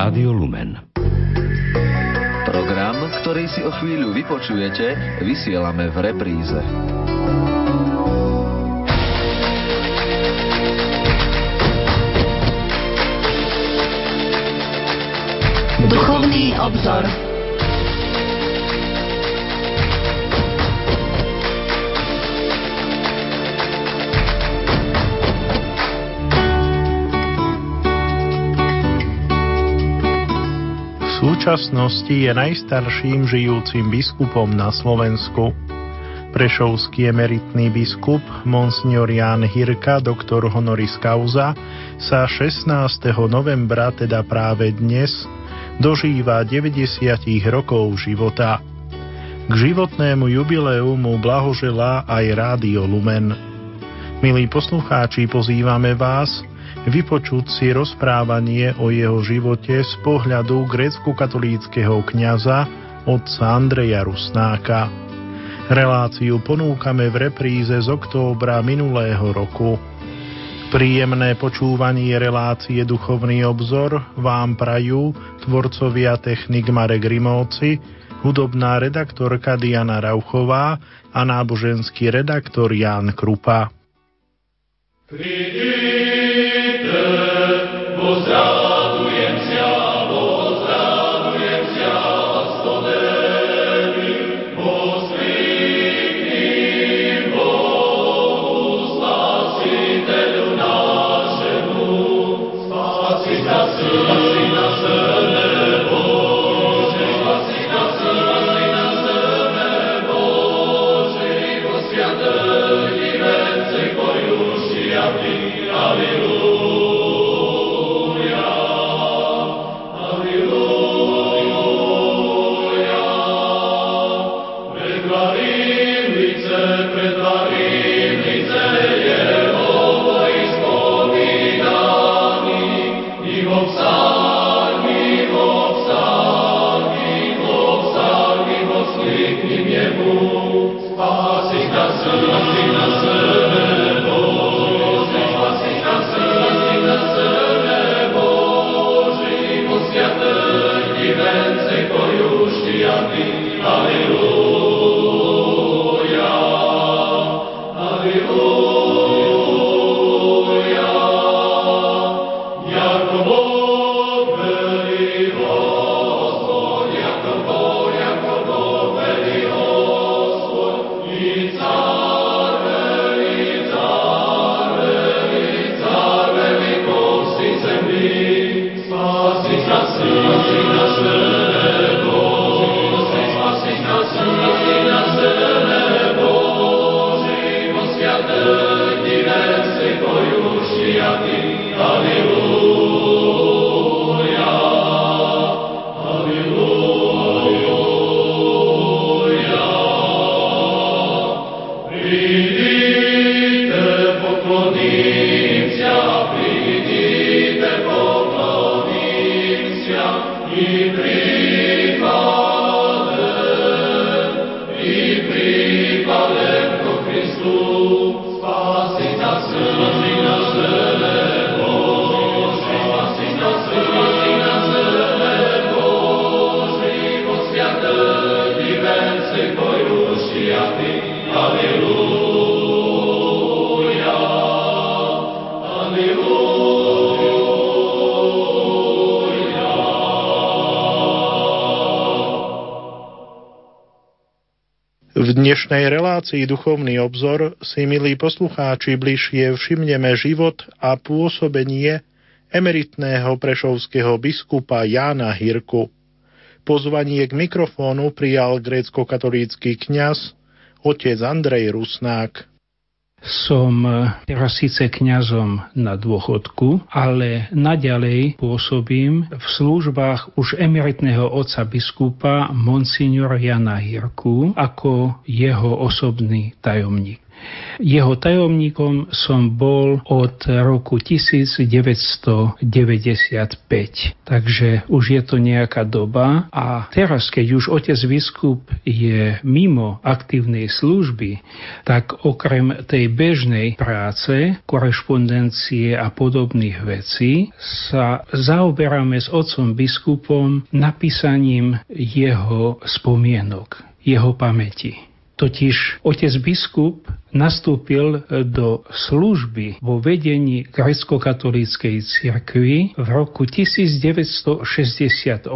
Rádio Lumen. Program, ktorý si o chvíľu vypočujete, vysielame v repríze. Duchovný obzor. Súčasnosti je najstarším žijúcim biskupom na Slovensku. Prešovský emeritný biskup Monsignor Jan Hirka, doktor honoris causa, sa 16. novembra, teda práve dnes, dožíva 90 rokov života. K životnému jubileu mu blahoželá aj Rádio Lumen. Milí poslucháči, pozývame vás, vypočuť si rozprávanie o jeho živote z pohľadu grécko-katolíckého kňaza otca Andreja Rusnáka. Reláciu ponúkame v repríze z októbra minulého roku. Príjemné počúvanie relácie Duchovný obzor vám prajú tvorcovia technik Marek Rimovci, hudobná redaktorka Diana Rauchová a náboženský redaktor Ján Krupa. Prídi. Dnešnej relácii Duchovný obzor si, milí poslucháči, bližšie všimneme život a pôsobenie emeritného prešovského biskupa Jána Hirku. Pozvanie k mikrofónu prijal grécko-katolícky kňaz otec Andrej Rusnák. Som teraz síce kňazom na dôchodku, ale naďalej pôsobím v službách už emeritného otca biskupa Monsignora Jana Hirku ako jeho osobný tajomník. Jeho tajomníkom som bol od roku 1995, takže už je to nejaká doba a teraz, keď už otec biskup je mimo aktívnej služby, tak okrem tej bežnej práce, korešpondencie a podobných vecí sa zaoberáme s otcom biskupom napísaním jeho spomienok, jeho pamäti. Totiž otec biskup nastúpil do služby vo vedení grecko-katolíckej cirkvi v roku 1968,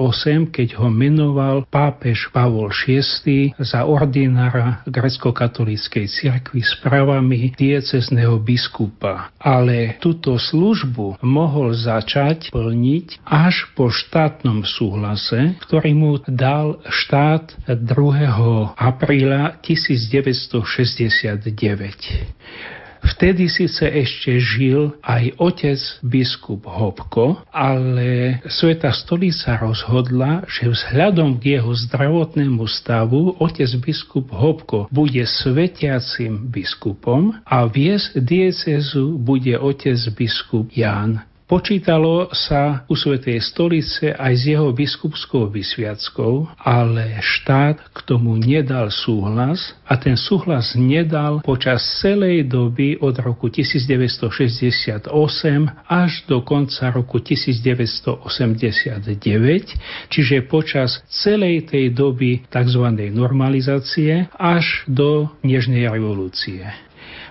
keď ho menoval pápež Pavol VI za ordinára grecko-katolíckej cirkvi s pravami diecezneho biskupa. Ale túto službu mohol začať plniť až po štátnom súhlase, ktorý mu dal štát 2. apríla 1969. Vtedy síce ešte žil aj otec biskup Hopko, ale Sveta stolica rozhodla, že vzhľadom k jeho zdravotnému stavu otec biskup Hopko bude svetiacim biskupom a viesť diecezu bude otec biskup Ján Počítalo sa u Svetej stolice aj s jeho biskupskou vysviackou, ale štát k tomu nedal súhlas a ten súhlas nedal počas celej doby od roku 1968 až do konca roku 1989, čiže počas celej tej doby tzv. normalizácie až do Nežnej revolúcie.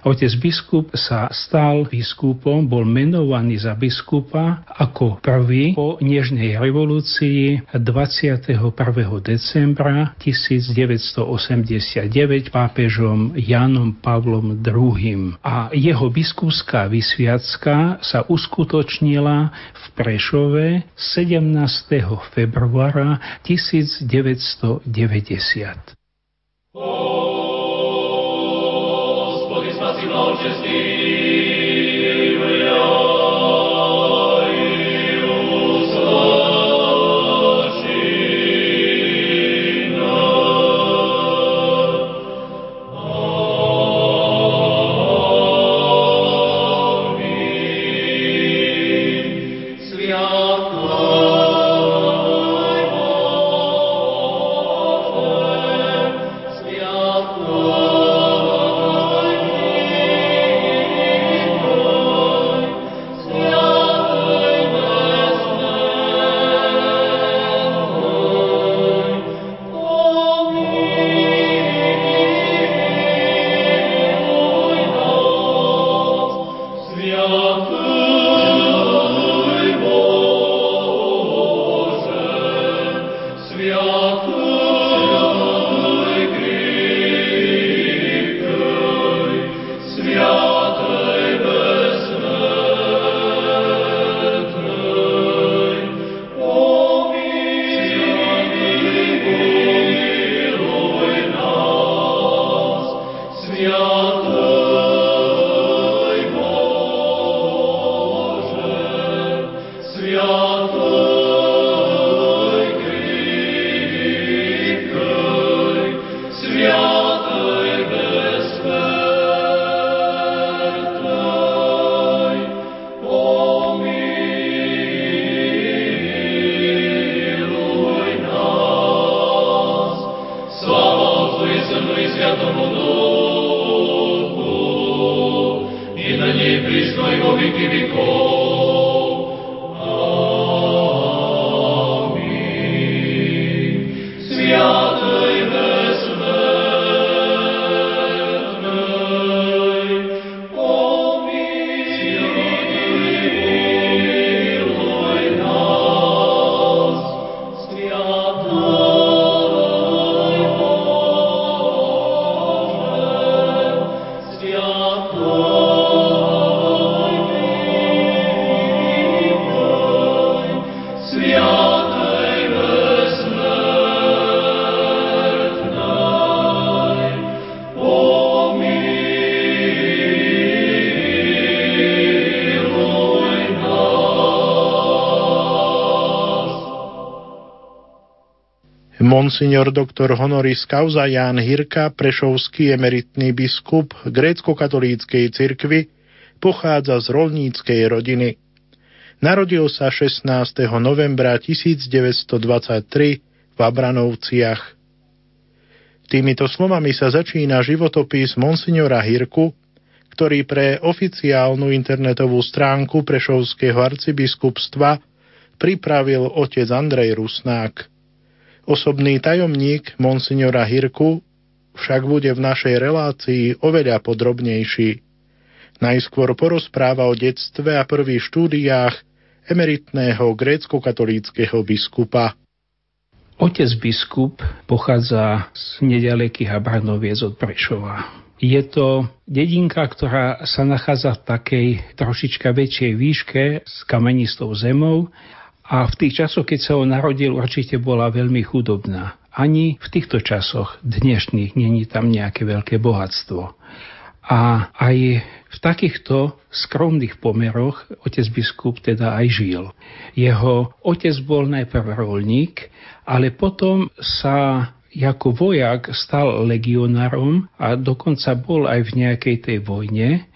Otec biskup sa stal biskupom, bol menovaný za biskupa ako prvý po Nežnej revolúcii 21. decembra 1989 pápežom Jánom Pavlom II. A jeho biskupská vysviacka sa uskutočnila v Prešove 17. februára 1990. Oh. I na Monsignor doktor honoris causa Ján Hirka, prešovský emeritný biskup grécko-katolíckej cirkvy, pochádza z rolníckej rodiny. Narodil sa 16. novembra 1923 v Abranovciach. Týmito slovami sa začína životopis monsignora Hirku, ktorý pre oficiálnu internetovú stránku Prešovského arcibiskupstva pripravil otec Andrej Rusnák. Osobný tajomník monsignora Hirku však bude v našej relácii oveľa podrobnejší. Najskôr porozpráva o detstve a prvých štúdiách emeritného grécko-katolíckého biskupa. Otec biskup pochádza z nedalekých Abranoviec od Prešova. Je to dedinka, ktorá sa nachádza v takej trošička väčšej výške s kamenistou zemou a v tých časoch, keď sa on narodil, určite bola veľmi chudobná. Ani v týchto časoch dnešných není tam nejaké veľké bohatstvo. A aj v takýchto skromných pomeroch otec biskup teda aj žil. Jeho otec bol najprv rolník, ale potom sa ako vojak stal legionárom a dokonca bol aj v nejakej tej vojne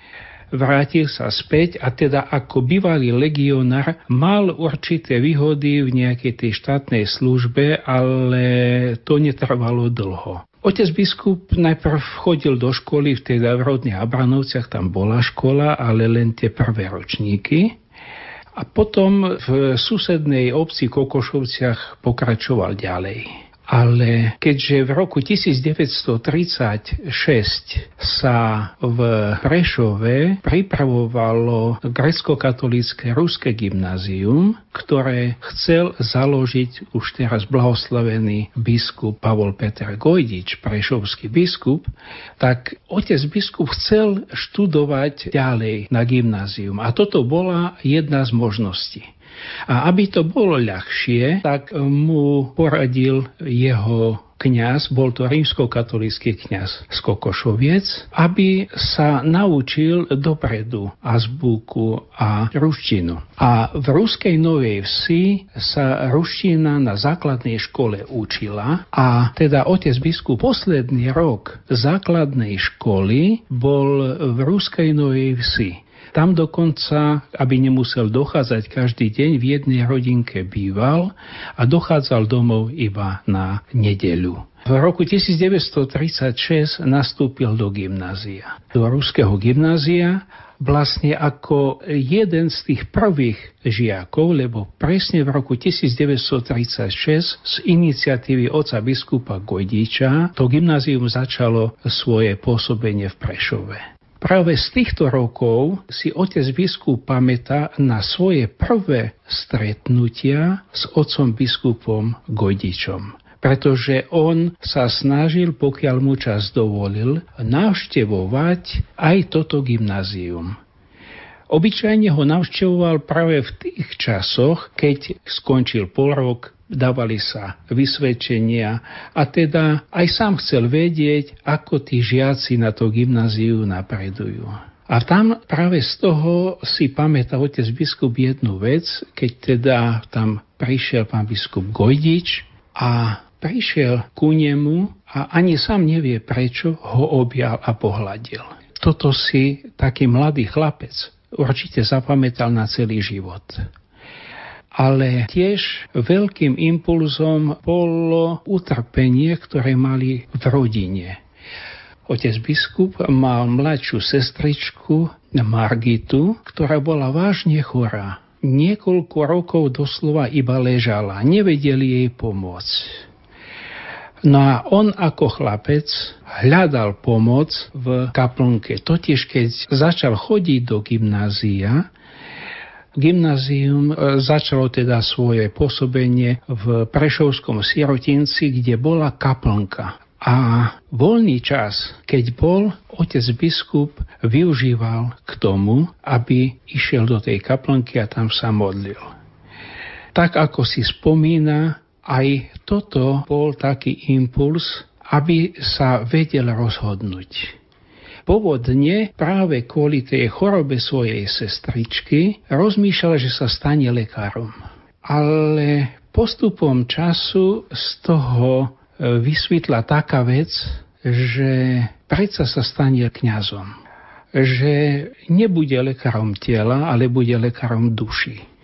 vrátil sa späť a teda ako bývalý legionár mal určité výhody v nejakej tej štátnej službe, ale to netrvalo dlho. Otec biskup najprv chodil do školy, v rodných Abranovciach tam bola škola, ale len tie prvé ročníky. A potom v susednej obci Kokošovciach pokračoval ďalej ale keďže v roku 1936 sa v Prešove pripravovalo grecko-katolické ruské gymnázium, ktoré chcel založiť už teraz blahoslavený biskup Pavol Peter Gojdič, prešovský biskup, tak otec biskup chcel študovať ďalej na gymnázium. A toto bola jedna z možností. A aby to bolo ľahšie, tak mu poradil jeho kňaz, bol to rímskokatolický kňaz z Kokošoviec, aby sa naučil dopredu azbúku a ruštinu. A v ruskej Novej Vsi sa ruština na základnej škole učila a teda otec biskup posledný rok základnej školy bol v ruskej Novej Vsi. Tam dokonca, aby nemusel dochádzať každý deň, v jednej rodinke býval a dochádzal domov iba na nedeľu. V roku 1936 nastúpil do gymnázia. Do ruského gymnázia vlastne ako jeden z tých prvých žiakov, lebo presne v roku 1936 z iniciatívy oca biskupa Gojdiča to gymnázium začalo svoje pôsobenie v Prešove. Práve z týchto rokov si otec biskup pamätá na svoje prvé stretnutia s otcom biskupom Gojdičom pretože on sa snažil, pokiaľ mu čas dovolil, navštevovať aj toto gymnázium. Obyčajne ho navštevoval práve v tých časoch, keď skončil pol rok, dávali sa vysvedčenia a teda aj sám chcel vedieť, ako tí žiaci na to gymnáziu napredujú. A tam práve z toho si pamätá otec biskup jednu vec, keď teda tam prišiel pán biskup Gojdič a prišiel ku nemu a ani sám nevie prečo ho objal a pohľadil. Toto si taký mladý chlapec určite zapamätal na celý život ale tiež veľkým impulzom bolo utrpenie, ktoré mali v rodine. Otec biskup mal mladšiu sestričku Margitu, ktorá bola vážne chorá. Niekoľko rokov doslova iba ležala, nevedeli jej pomôcť. No a on ako chlapec hľadal pomoc v kaplnke. Totiž keď začal chodiť do gymnázia, Gymnázium e, začalo teda svoje pôsobenie v Prešovskom sirotinci, kde bola kaplnka. A voľný čas, keď bol otec biskup, využíval k tomu, aby išiel do tej kaplnky a tam sa modlil. Tak ako si spomína, aj toto bol taký impuls, aby sa vedel rozhodnúť Pôvodne práve kvôli tej chorobe svojej sestričky rozmýšľal, že sa stane lekárom. Ale postupom času z toho e, vysvetla taká vec, že predsa sa stane kňazom. Že nebude lekárom tela, ale bude lekárom duši.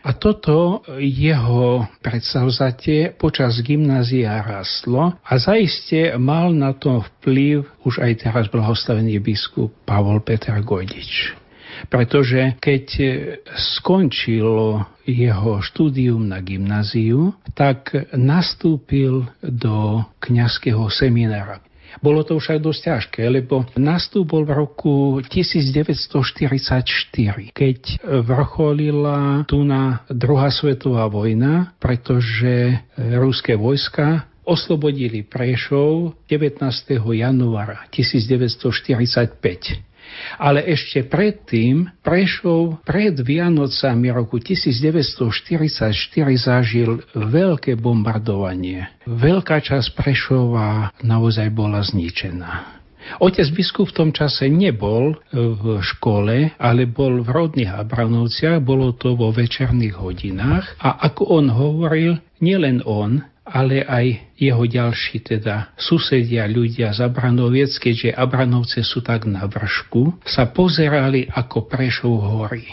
A toto jeho predstavzatie počas gymnázia rastlo a zaiste mal na to vplyv už aj teraz blahoslavený biskup Pavol Peter Gojdič pretože keď skončilo jeho štúdium na gymnáziu, tak nastúpil do kňazského seminára. Bolo to však dosť ťažké, lebo nastúpil v roku 1944, keď vrcholila tu na druhá svetová vojna, pretože ruské vojska oslobodili Prešov 19. januára 1945. Ale ešte predtým Prešov pred Vianocami roku 1944 zažil veľké bombardovanie. Veľká časť Prešova naozaj bola zničená. Otec biskup v tom čase nebol v škole, ale bol v rodných Abranovciach, bolo to vo večerných hodinách a ako on hovoril, nielen on, ale aj jeho ďalší teda susedia, ľudia z Abranoviec, keďže Abranovce sú tak na vršku, sa pozerali ako Prešov hory.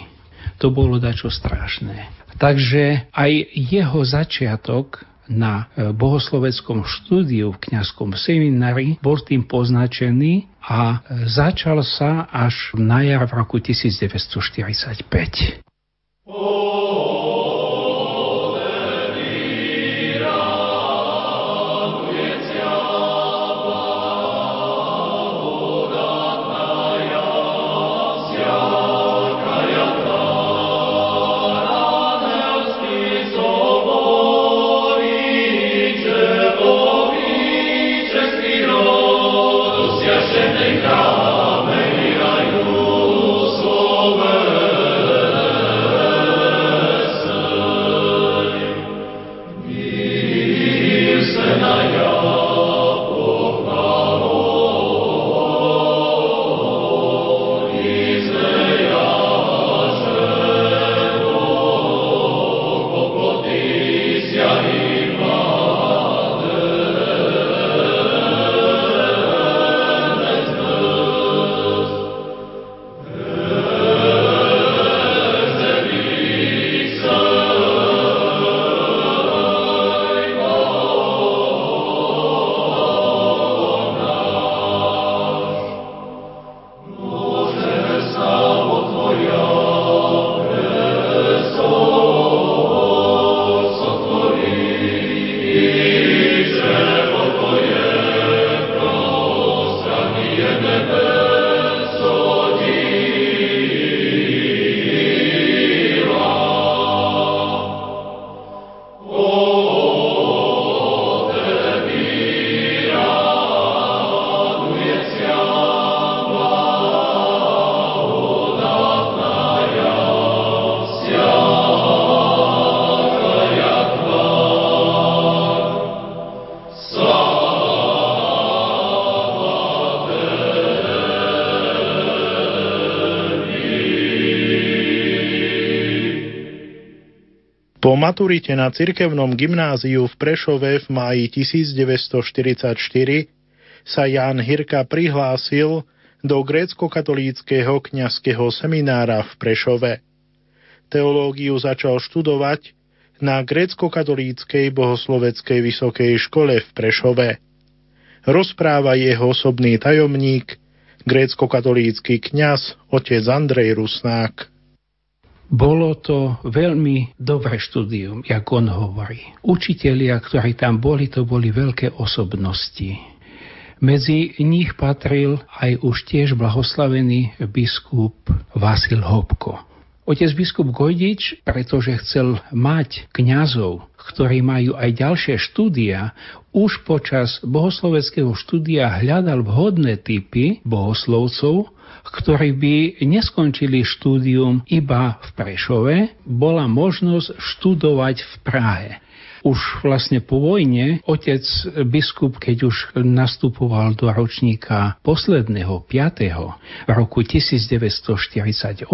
To bolo dačo strašné. Takže aj jeho začiatok na e, bohosloveckom štúdiu v kňazskom seminári bol tým poznačený a e, začal sa až na jar v roku 1945. Oh. Maturite na cirkevnom gymnáziu v Prešove v máji 1944 sa Ján Hirka prihlásil do grécko-katolíckého kňazského seminára v Prešove. Teológiu začal študovať na grécko-katolíckej bohosloveckej vysokej škole v Prešove. Rozpráva jeho osobný tajomník, grécko-katolícky kňaz otec Andrej Rusnák. Bolo to veľmi dobré štúdium, jak on hovorí. Učitelia, ktorí tam boli, to boli veľké osobnosti. Medzi nich patril aj už tiež blahoslavený biskup Vasil Hopko. Otec biskup Gojdič, pretože chcel mať kňazov, ktorí majú aj ďalšie štúdia, už počas bohosloveckého štúdia hľadal vhodné typy bohoslovcov, ktorí by neskončili štúdium iba v Prešove, bola možnosť študovať v Prahe. Už vlastne po vojne otec biskup, keď už nastupoval do ročníka posledného, 5. v roku 1948,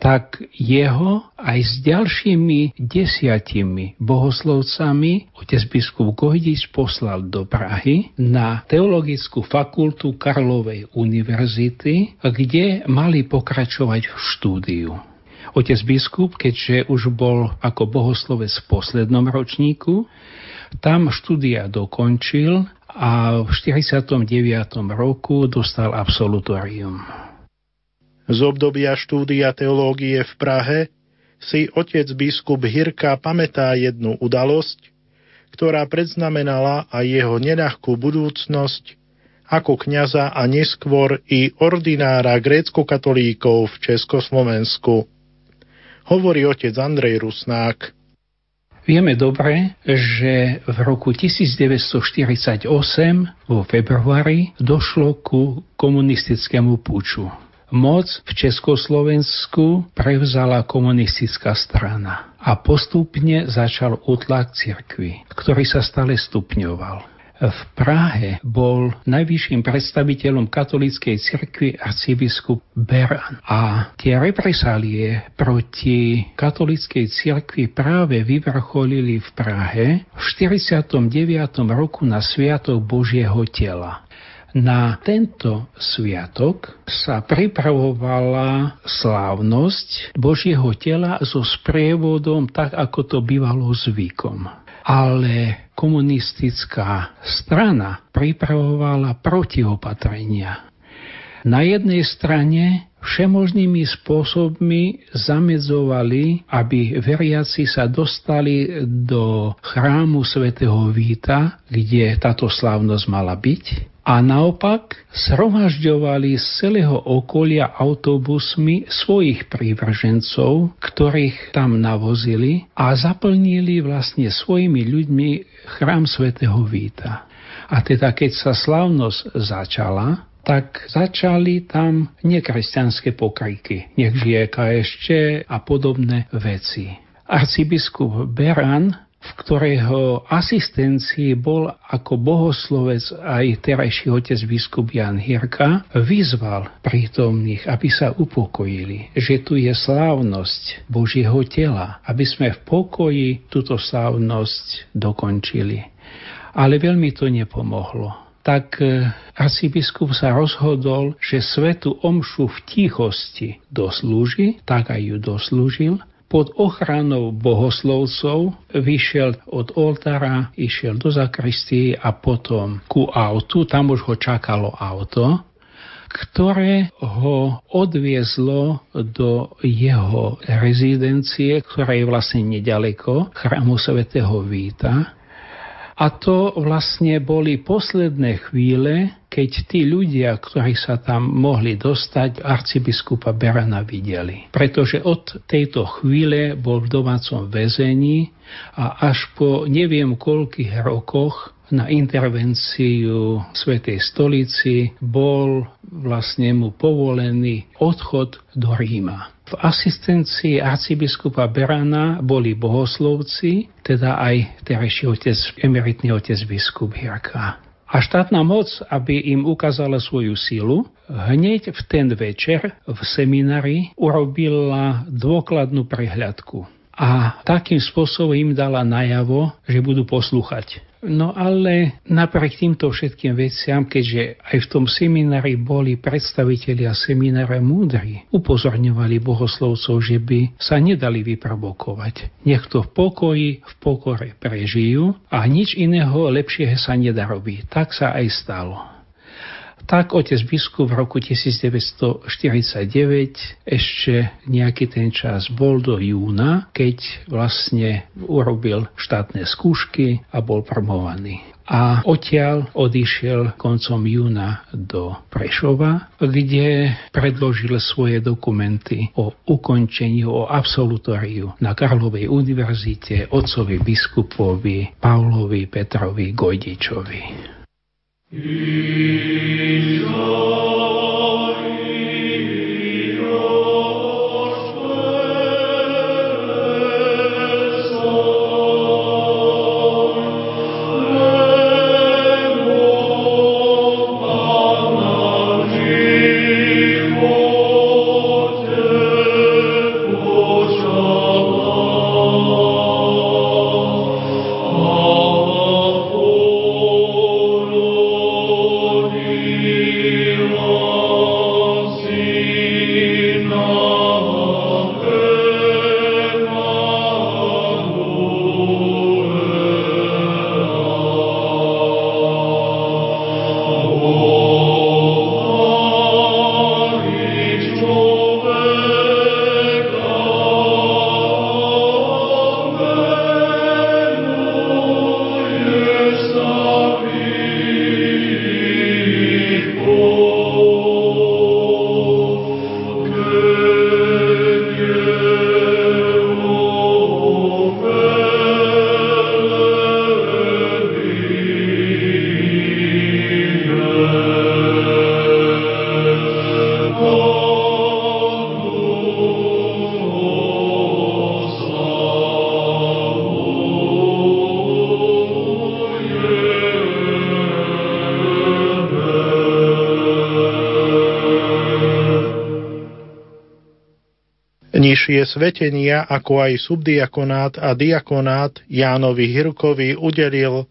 tak jeho aj s ďalšími desiatimi bohoslovcami otec biskup Gojdič poslal do Prahy na Teologickú fakultu Karlovej univerzity, kde mali pokračovať v štúdiu. Otec biskup, keďže už bol ako bohoslovec v poslednom ročníku, tam štúdia dokončil a v 49. roku dostal absolutorium. Z obdobia štúdia teológie v Prahe si otec biskup Hirka pamätá jednu udalosť, ktorá predznamenala aj jeho nenahkú budúcnosť ako kňaza a neskôr i ordinára grécko-katolíkov v Československu. Hovorí otec Andrej Rusnák. Vieme dobre, že v roku 1948 vo februári došlo ku komunistickému púču. Moc v Československu prevzala komunistická strana a postupne začal utlak cirkvy, ktorý sa stále stupňoval v Prahe bol najvyšším predstaviteľom katolíckej cirkvi arcibiskup Beran. A tie represálie proti katolíckej cirkvi práve vyvrcholili v Prahe v 49. roku na Sviatok Božieho tela. Na tento sviatok sa pripravovala slávnosť Božieho tela so sprievodom tak, ako to bývalo zvykom ale komunistická strana pripravovala protiopatrenia. Na jednej strane všemožnými spôsobmi zamedzovali, aby veriaci sa dostali do chrámu svätého Víta, kde táto slávnosť mala byť a naopak zhromažďovali z celého okolia autobusmi svojich prívržencov, ktorých tam navozili a zaplnili vlastne svojimi ľuďmi chrám svätého Víta. A teda keď sa slávnosť začala, tak začali tam nekresťanské pokryky, nech žije KSČ a podobné veci. Arcibiskup Beran v ktorého asistencii bol ako bohoslovec aj terajší otec biskup Jan Hirka, vyzval prítomných, aby sa upokojili, že tu je slávnosť Božieho tela, aby sme v pokoji túto slávnosť dokončili. Ale veľmi to nepomohlo tak e, arcibiskup sa rozhodol, že svetu omšu v tichosti doslúži, tak aj ju doslúžil pod ochranou bohoslovcov vyšiel od oltára, išiel do zakristie a potom ku autu, tam už ho čakalo auto, ktoré ho odviezlo do jeho rezidencie, ktorá je vlastne nedaleko chrámu svätého Víta. A to vlastne boli posledné chvíle, keď tí ľudia, ktorí sa tam mohli dostať, arcibiskupa Berana videli. Pretože od tejto chvíle bol v domácom väzení a až po neviem koľkých rokoch na intervenciu Svetej stolici bol vlastne mu povolený odchod do Ríma. V asistencii arcibiskupa Berana boli bohoslovci, teda aj terajší otec, emeritný otec biskup Hirka. A štátna moc, aby im ukázala svoju silu, hneď v ten večer v seminári urobila dôkladnú prehľadku. A takým spôsobom im dala najavo, že budú poslúchať. No ale napriek týmto všetkým veciam, keďže aj v tom seminári boli predstavitelia seminára múdri, upozorňovali bohoslovcov, že by sa nedali vyprovokovať. Nech to v pokoji, v pokore prežijú a nič iného lepšieho sa nedá robiť. Tak sa aj stalo. Tak otec biskup v roku 1949 ešte nejaký ten čas bol do júna, keď vlastne urobil štátne skúšky a bol promovaný a odtiaľ odišiel koncom júna do Prešova, kde predložil svoje dokumenty o ukončení, o absolutóriu na Karlovej univerzite otcovi biskupovi Pavlovi Petrovi Gojdičovi. Israel. Nižšie svetenia, ako aj subdiakonát a diakonát Jánovi Hirkovi udelil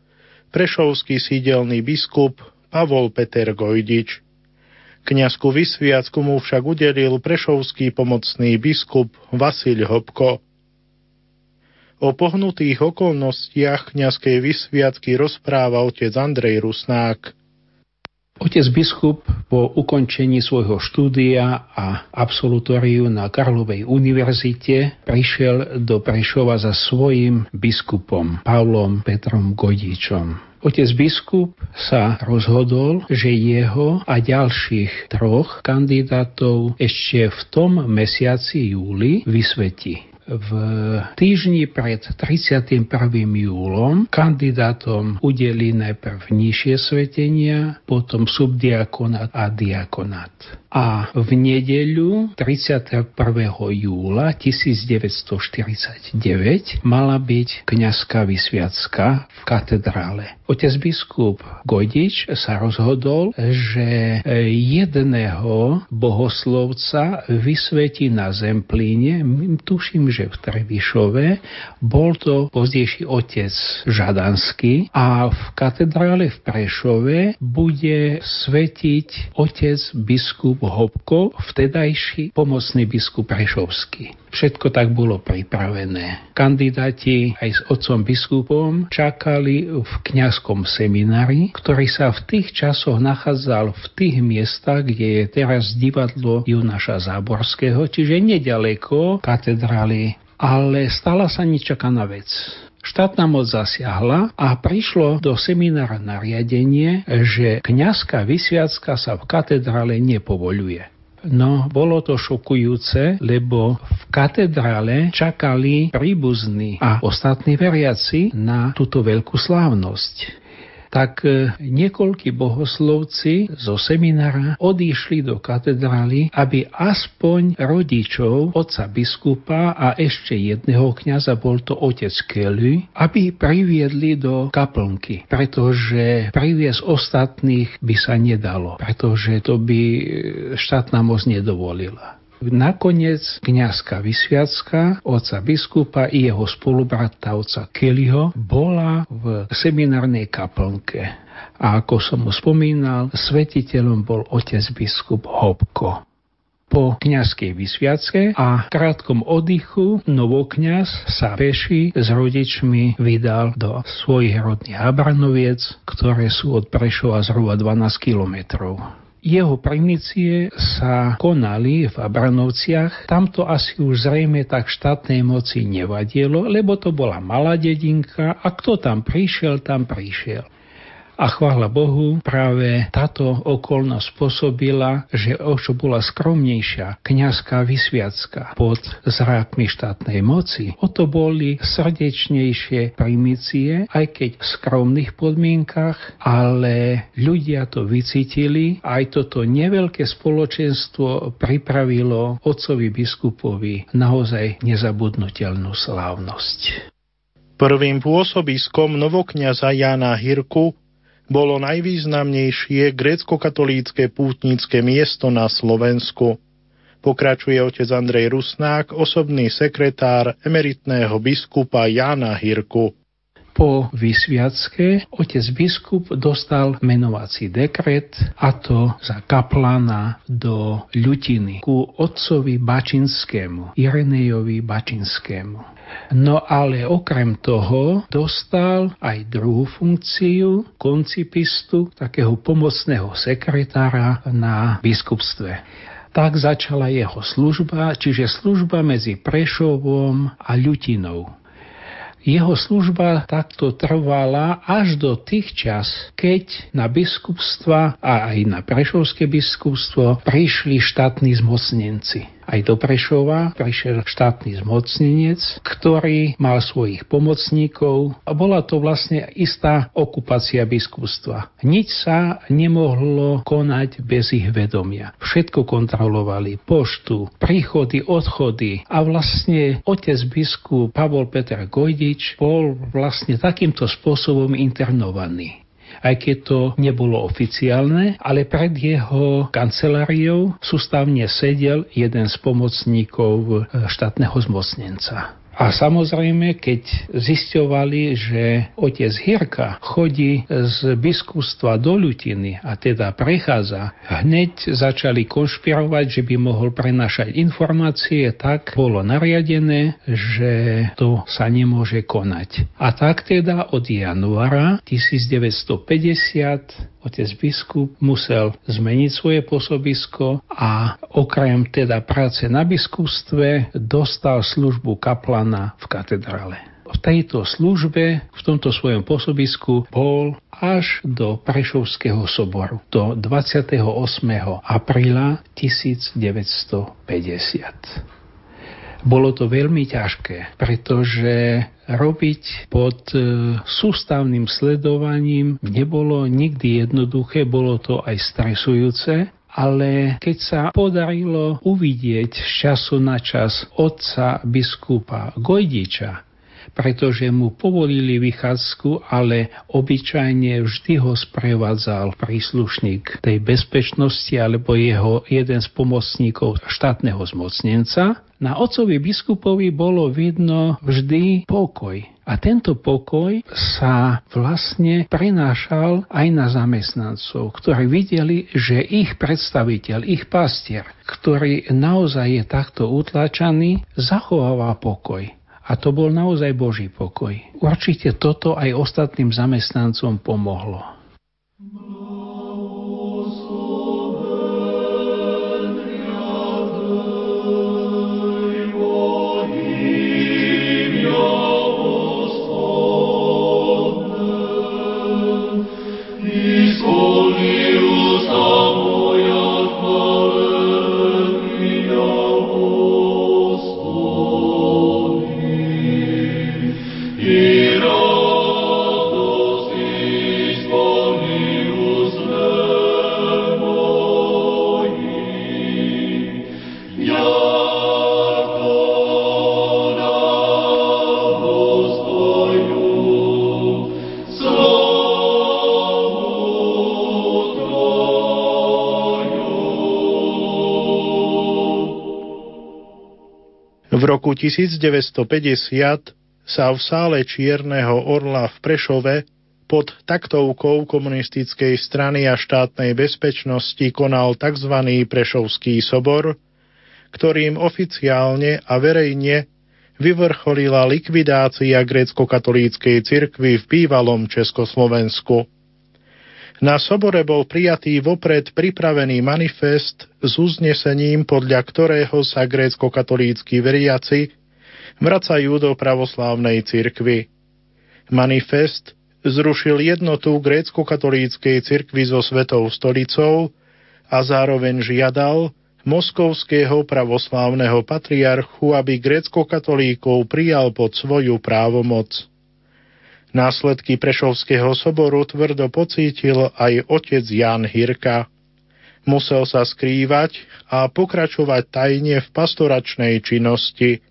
prešovský sídelný biskup Pavol Peter Gojdič. Kňazku vysviacku mu však udelil prešovský pomocný biskup Vasil Hopko. O pohnutých okolnostiach kňazskej vysviacky rozpráva otec Andrej Rusnák. Otec biskup po ukončení svojho štúdia a absolutóriu na Karlovej univerzite prišiel do Prešova za svojim biskupom Pavlom Petrom Godičom. Otec biskup sa rozhodol, že jeho a ďalších troch kandidátov ešte v tom mesiaci júli vysvetí v týždni pred 31. júlom kandidátom udeli najprv nižšie svetenia, potom subdiakonát a diakonát. A v nedeľu 31. júla 1949 mala byť kňazská vysviacka v katedrále. Otec biskup Gojdič sa rozhodol, že jedného bohoslovca vysvetí na Zemplíne, tuším, že v Trebišove, bol to pozdejší otec Žadanský a v katedrále v Prešove bude svetiť otec biskup Hopko, vtedajší pomocný biskup Prešovský. Všetko tak bolo pripravené. Kandidáti aj s otcom biskupom čakali v kňazskom seminári, ktorý sa v tých časoch nachádzal v tých miestach, kde je teraz divadlo Junaša Záborského, čiže nedaleko katedrály. Ale stala sa nečakaná vec. Štátna moc zasiahla a prišlo do seminára nariadenie, že kňazská vysviacka sa v katedrále nepovoluje. No, bolo to šokujúce, lebo v katedrále čakali príbuzní a ostatní veriaci na túto veľkú slávnosť tak e, niekoľkí bohoslovci zo seminára odišli do katedrály, aby aspoň rodičov otca biskupa a ešte jedného kňaza, bol to otec Kelly, aby priviedli do kaplnky, pretože priviesť ostatných by sa nedalo, pretože to by e, štátna moc nedovolila. Nakoniec kniazka Vysviacka, oca biskupa i jeho spolubrata oca Kellyho bola v seminárnej kaplnke. A ako som mu spomínal, svetiteľom bol otec biskup Hopko. Po kňazskej vysviace a krátkom oddychu novokňaz sa peši s rodičmi vydal do svojich rodných Abranoviec, ktoré sú od Prešova zhruba 12 kilometrov. Jeho primície sa konali v Abranovciach, tamto asi už zrejme tak štátnej moci nevadilo, lebo to bola malá dedinka a kto tam prišiel, tam prišiel. A chvála Bohu, práve táto okolnosť spôsobila, že o bola skromnejšia kniazská vysviacka pod zrákmi štátnej moci, o to boli srdečnejšie primície, aj keď v skromných podmienkach, ale ľudia to vycítili aj toto neveľké spoločenstvo pripravilo otcovi biskupovi naozaj nezabudnutelnú slávnosť. Prvým pôsobiskom novokňaza Jana Hirku bolo najvýznamnejšie grécko-katolícke pútnické miesto na Slovensku. Pokračuje otec Andrej Rusnák, osobný sekretár emeritného biskupa Jana Hirku. Po vysviacke otec biskup dostal menovací dekret a to za kaplana do Ľutiny ku otcovi Bačinskému, Irenejovi Bačinskému. No ale okrem toho dostal aj druhú funkciu koncipistu, takého pomocného sekretára na biskupstve tak začala jeho služba, čiže služba medzi Prešovom a Ľutinou. Jeho služba takto trvala až do tých čas, keď na biskupstva a aj na Prešovské biskupstvo prišli štátni zmocnenci aj do Prešova prišiel štátny zmocnenec, ktorý mal svojich pomocníkov a bola to vlastne istá okupácia biskupstva. Nič sa nemohlo konať bez ich vedomia. Všetko kontrolovali, poštu, príchody, odchody a vlastne otec biskup Pavol Peter Gojdič bol vlastne takýmto spôsobom internovaný. Aj keď to nebolo oficiálne, ale pred jeho kanceláriou sústavne sedel jeden z pomocníkov štátneho zmocnenca. A samozrejme, keď zisťovali, že otec Hirka chodí z biskupstva do Ľutiny a teda prechádza, hneď začali konšpirovať, že by mohol prenašať informácie, tak bolo nariadené, že to sa nemôže konať. A tak teda od januára 1950 otec biskup musel zmeniť svoje pôsobisko a okrem teda práce na biskupstve dostal službu kaplana v katedrále v tejto službe, v tomto svojom pôsobisku bol až do Prešovského soboru, do 28. apríla 1950. Bolo to veľmi ťažké, pretože robiť pod e, sústavným sledovaním nebolo nikdy jednoduché, bolo to aj stresujúce, ale keď sa podarilo uvidieť z času na čas otca biskupa Gojdiča, pretože mu povolili vychádzku, ale obyčajne vždy ho sprevádzal príslušník tej bezpečnosti alebo jeho jeden z pomocníkov štátneho zmocnenca. Na otcovi biskupovi bolo vidno vždy pokoj. A tento pokoj sa vlastne prenášal aj na zamestnancov, ktorí videli, že ich predstaviteľ, ich pastier, ktorý naozaj je takto utlačaný, zachováva pokoj. A to bol naozaj Boží pokoj. Určite toto aj ostatným zamestnancom pomohlo. Roku 1950 sa v sále Čierneho orla v Prešove pod taktovkou komunistickej strany a štátnej bezpečnosti konal tzv. Prešovský sobor, ktorým oficiálne a verejne vyvrcholila likvidácia grécko-katolíckej cirkvy v bývalom Československu. Na sobore bol prijatý vopred pripravený manifest s uznesením, podľa ktorého sa grécko-katolícky veriaci vracajú do pravoslávnej cirkvy. Manifest zrušil jednotu grécko-katolíckej cirkvy so Svetou stolicou a zároveň žiadal moskovského pravoslávneho patriarchu, aby grécko-katolíkov prijal pod svoju právomoc. Následky Prešovského soboru tvrdo pocítil aj otec Jan Hirka. Musel sa skrývať a pokračovať tajne v pastoračnej činnosti.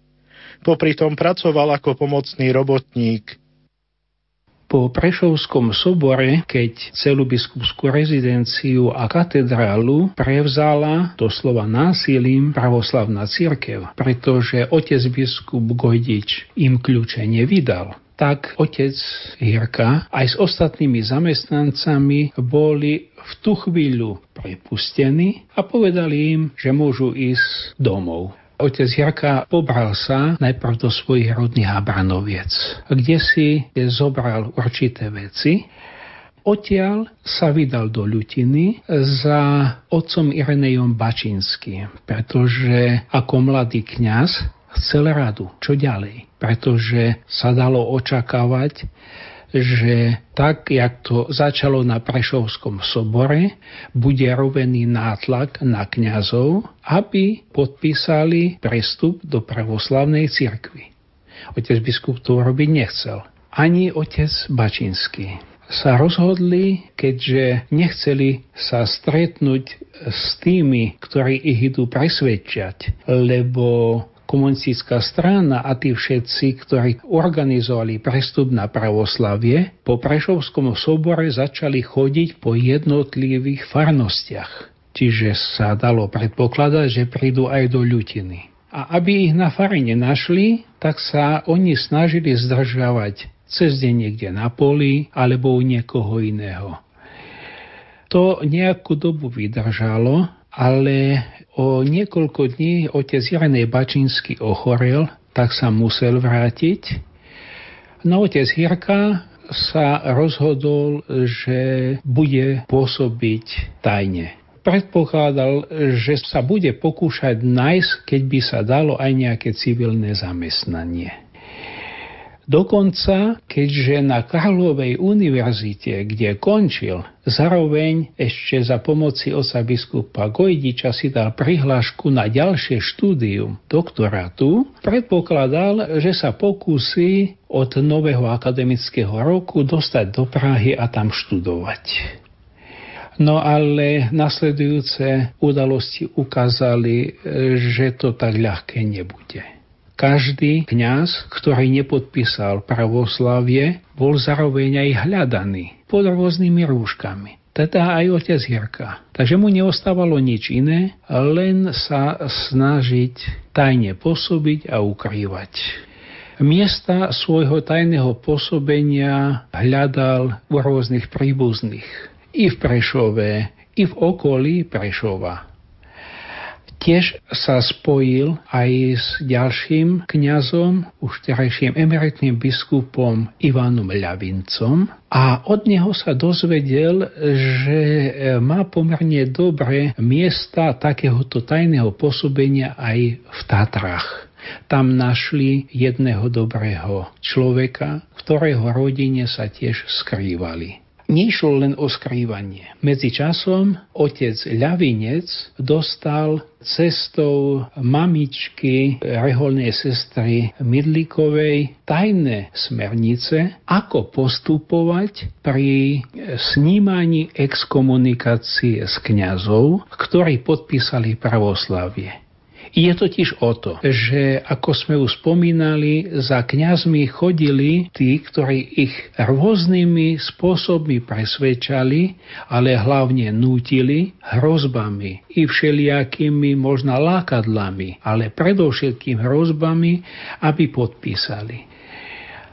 Popri tom pracoval ako pomocný robotník. Po Prešovskom sobore, keď celú biskupskú rezidenciu a katedrálu prevzala doslova násilím pravoslavná církev, pretože otec biskup Gojdič im kľúče nevydal, tak otec Jirka aj s ostatnými zamestnancami boli v tú chvíľu prepustení a povedali im, že môžu ísť domov. Otec Jarka pobral sa najprv do svojich rodných Habranoviec, kde si zobral určité veci. Odtiaľ sa vydal do Ľutiny za otcom Irenejom Bačinským, pretože ako mladý kňaz chcel radu, čo ďalej pretože sa dalo očakávať, že tak, jak to začalo na Prešovskom sobore, bude rovený nátlak na kňazov, aby podpísali prestup do pravoslavnej cirkvi. Otec biskup to robiť nechcel. Ani otec Bačinský sa rozhodli, keďže nechceli sa stretnúť s tými, ktorí ich idú presvedčať, lebo komunistická strana a tí všetci, ktorí organizovali prestup na pravoslavie, po Prešovskom sobore začali chodiť po jednotlivých farnostiach. Čiže sa dalo predpokladať, že prídu aj do ľutiny. A aby ich na fare nenašli, tak sa oni snažili zdržavať cez deň niekde na poli alebo u niekoho iného. To nejakú dobu vydržalo, ale o niekoľko dní otec Janej Bačinsky ochorel, tak sa musel vrátiť. No otec Hirka sa rozhodol, že bude pôsobiť tajne. Predpokladal, že sa bude pokúšať nájsť, keď by sa dalo aj nejaké civilné zamestnanie. Dokonca, keďže na Karlovej univerzite, kde končil, zároveň ešte za pomoci osa biskupa Gojdiča si dal prihlášku na ďalšie štúdium doktorátu, predpokladal, že sa pokusí od nového akademického roku dostať do Prahy a tam študovať. No ale nasledujúce udalosti ukázali, že to tak ľahké nebude. Každý kňaz, ktorý nepodpísal pravoslavie, bol zároveň aj hľadaný pod rôznymi rúškami teda aj otec Jirka. Takže mu neostávalo nič iné, len sa snažiť tajne pôsobiť a ukrývať. Miesta svojho tajného pôsobenia hľadal u rôznych príbuzných. I v Prešove, i v okolí Prešova. Tiež sa spojil aj s ďalším kňazom, už terajším emeritným biskupom Ivanom Ľavincom a od neho sa dozvedel, že má pomerne dobré miesta takéhoto tajného pôsobenia aj v Tatrach. Tam našli jedného dobrého človeka, ktorého rodine sa tiež skrývali. Nešlo len o skrývanie. Medzi časom otec Ľavinec dostal cestou mamičky reholnej sestry Midlikovej tajné smernice, ako postupovať pri snímaní exkomunikácie s kňazov, ktorí podpísali pravoslavie. Je totiž o to, že ako sme už spomínali, za kňazmi chodili tí, ktorí ich rôznymi spôsobmi presvedčali, ale hlavne nútili hrozbami i všelijakými možno lákadlami, ale predovšetkým hrozbami, aby podpísali.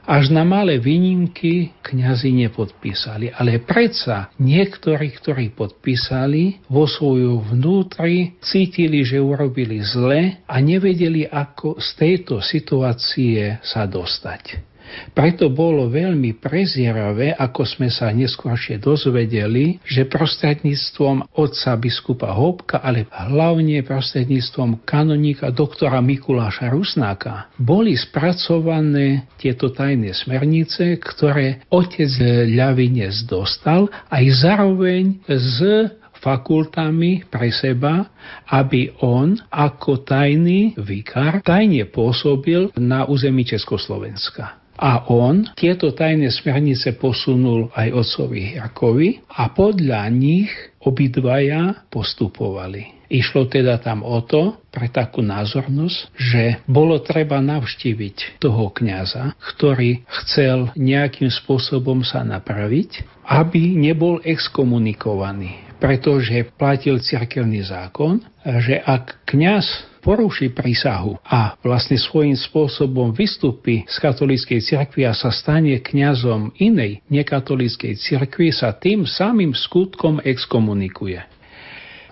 Až na malé výnimky kňazi nepodpísali. Ale predsa niektorí, ktorí podpísali, vo svoju vnútri cítili, že urobili zle a nevedeli, ako z tejto situácie sa dostať. Preto bolo veľmi prezieravé, ako sme sa neskôršie dozvedeli, že prostredníctvom otca biskupa Hopka, ale hlavne prostredníctvom kanonika doktora Mikuláša Rusnáka boli spracované tieto tajné smernice, ktoré otec Ľavinec dostal aj zároveň z fakultami pre seba, aby on ako tajný vikár tajne pôsobil na území Československa. A on tieto tajné smernice posunul aj otcovi Jakovi a podľa nich obidvaja postupovali. Išlo teda tam o to, pre takú názornosť, že bolo treba navštíviť toho kňaza, ktorý chcel nejakým spôsobom sa napraviť, aby nebol exkomunikovaný. Pretože platil cirkevný zákon, že ak kňaz poruší prísahu a vlastne svojím spôsobom vystúpi z katolíckej cirkvi a sa stane kňazom inej nekatolíckej cirkvi, sa tým samým skutkom exkomunikuje.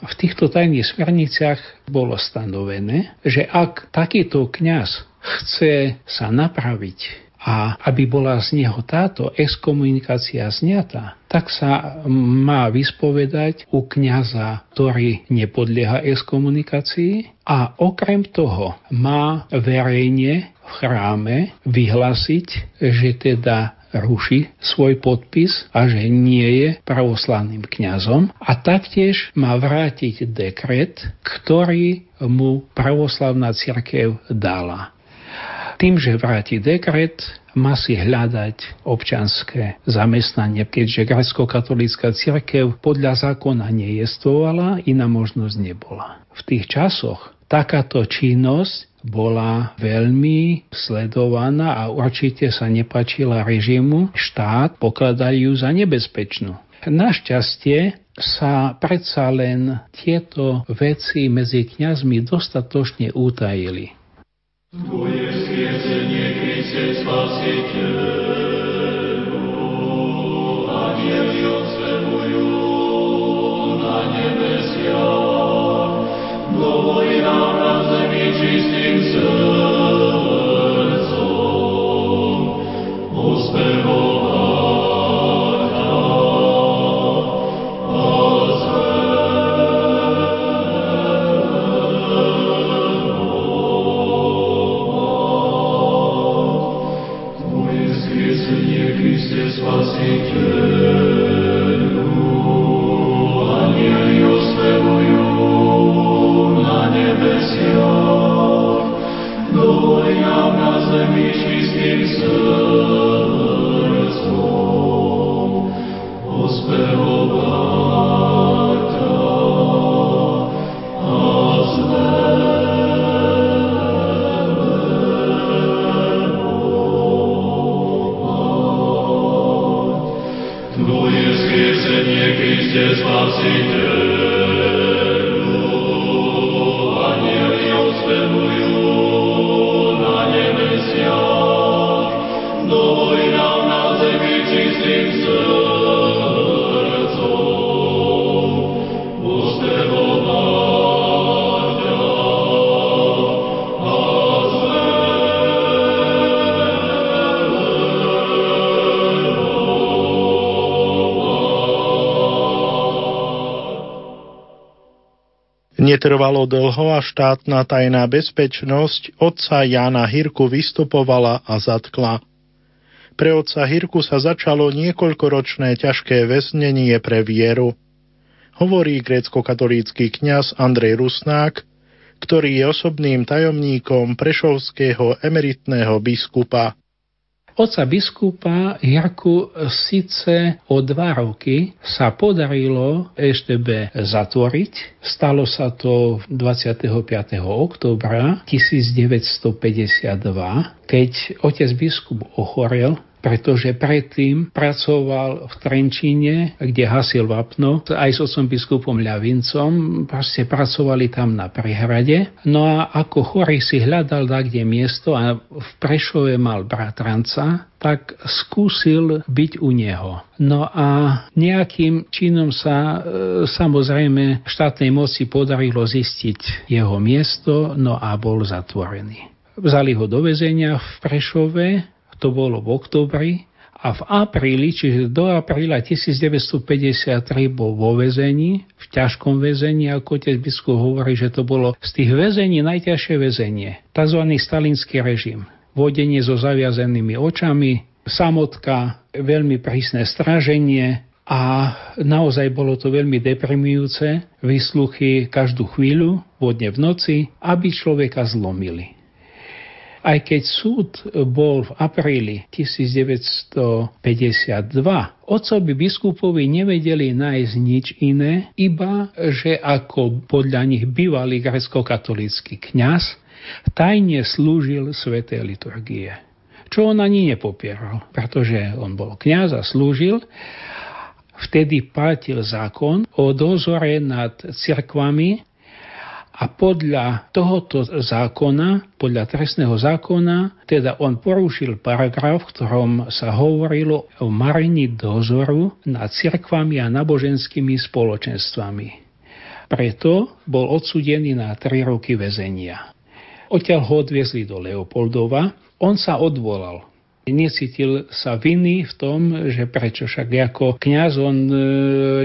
V týchto tajných smerniciach bolo stanovené, že ak takýto kňaz chce sa napraviť a aby bola z neho táto exkomunikácia zňatá, tak sa má vyspovedať u kňaza, ktorý nepodlieha exkomunikácii a okrem toho má verejne v chráme vyhlásiť, že teda ruší svoj podpis a že nie je pravoslavným kňazom a taktiež má vrátiť dekret, ktorý mu pravoslavná cirkev dala. Tým, že vráti dekret, má si hľadať občanské zamestnanie, keďže grecko-katolícka cirkev podľa zákona nejestovala, iná možnosť nebola. V tých časoch takáto činnosť bola veľmi sledovaná a určite sa nepačila režimu. Štát pokladal ju za nebezpečnú. Našťastie sa predsa len tieto veci medzi kňazmi dostatočne utajili. Tvoje skriesenie, Netrvalo dlho a štátna tajná bezpečnosť otca Jana Hirku vystupovala a zatkla. Pre otca Hirku sa začalo niekoľkoročné ťažké väznenie pre vieru. Hovorí grécko-katolícky kňaz Andrej Rusnák, ktorý je osobným tajomníkom prešovského emeritného biskupa. Oca biskupa Jarku síce o dva roky sa podarilo EŠTB zatvoriť. Stalo sa to 25. oktobra 1952, keď otec biskup ochorel pretože predtým pracoval v Trenčíne, kde hasil vapno, aj s otcom biskupom Ľavincom, proste pracovali tam na prehrade. No a ako chorý si hľadal kde miesto a v Prešove mal bratranca, tak skúsil byť u neho. No a nejakým činom sa e, samozrejme štátnej moci podarilo zistiť jeho miesto, no a bol zatvorený. Vzali ho do väzenia v Prešove, to bolo v oktobri, a v apríli, čiže do apríla 1953 bol vo väzení, v ťažkom väzení, ako otec biskup hovorí, že to bolo z tých väzení najťažšie väzenie, tzv. stalinský režim. Vodenie so zaviazenými očami, samotka, veľmi prísne straženie, a naozaj bolo to veľmi deprimujúce, vysluchy každú chvíľu, vodne v noci, aby človeka zlomili. Aj keď súd bol v apríli 1952, otcovi biskupovi nevedeli nájsť nič iné, iba že ako podľa nich bývalý grecko-katolícky kňaz tajne slúžil sveté liturgie. Čo on ani nepopieral, pretože on bol kňaz a slúžil vtedy platil zákon o dozore nad cirkvami a podľa tohoto zákona, podľa trestného zákona, teda on porušil paragraf, v ktorom sa hovorilo o marení dozoru nad cirkvami a náboženskými spoločenstvami. Preto bol odsudený na 3 roky väzenia. Odtiaľ ho odviezli do Leopoldova, on sa odvolal necítil sa viny v tom, že prečo však ako kňaz on e,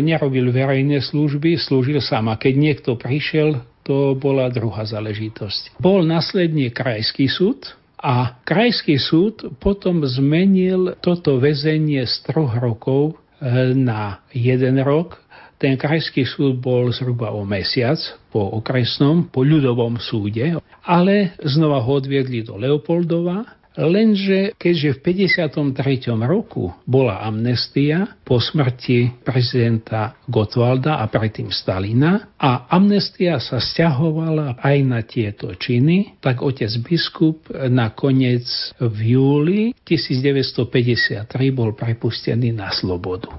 nerobil verejné služby, slúžil sám a keď niekto prišiel, to bola druhá záležitosť. Bol následne krajský súd, a krajský súd potom zmenil toto väzenie z troch rokov e, na jeden rok. Ten krajský súd bol zhruba o mesiac po okresnom, po ľudovom súde, ale znova ho odviedli do Leopoldova Lenže keďže v 53. roku bola amnestia po smrti prezidenta Gotwalda a predtým Stalina a amnestia sa stiahovala aj na tieto činy, tak otec biskup nakoniec v júli 1953 bol prepustený na slobodu.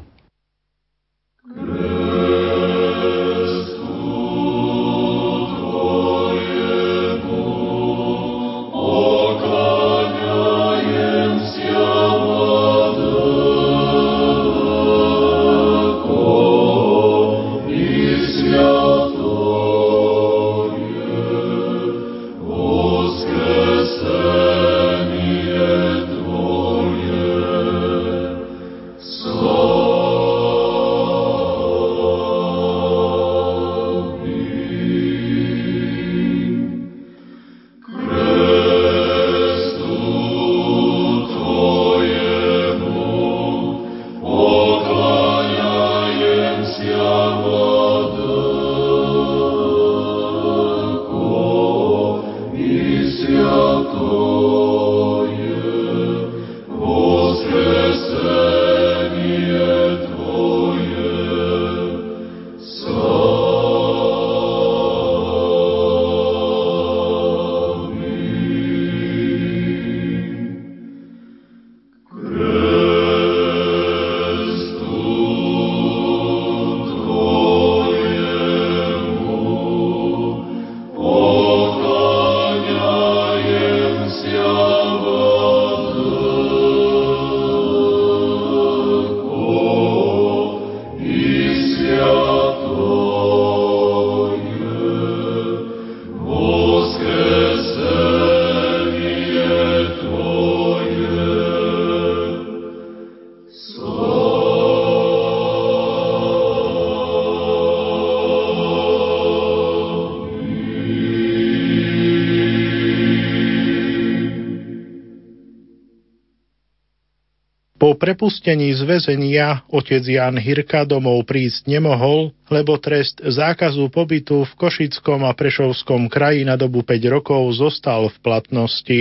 Prepustení z väzenia otec Jan Hirka domov prísť nemohol, lebo trest zákazu pobytu v Košickom a Prešovskom kraji na dobu 5 rokov zostal v platnosti.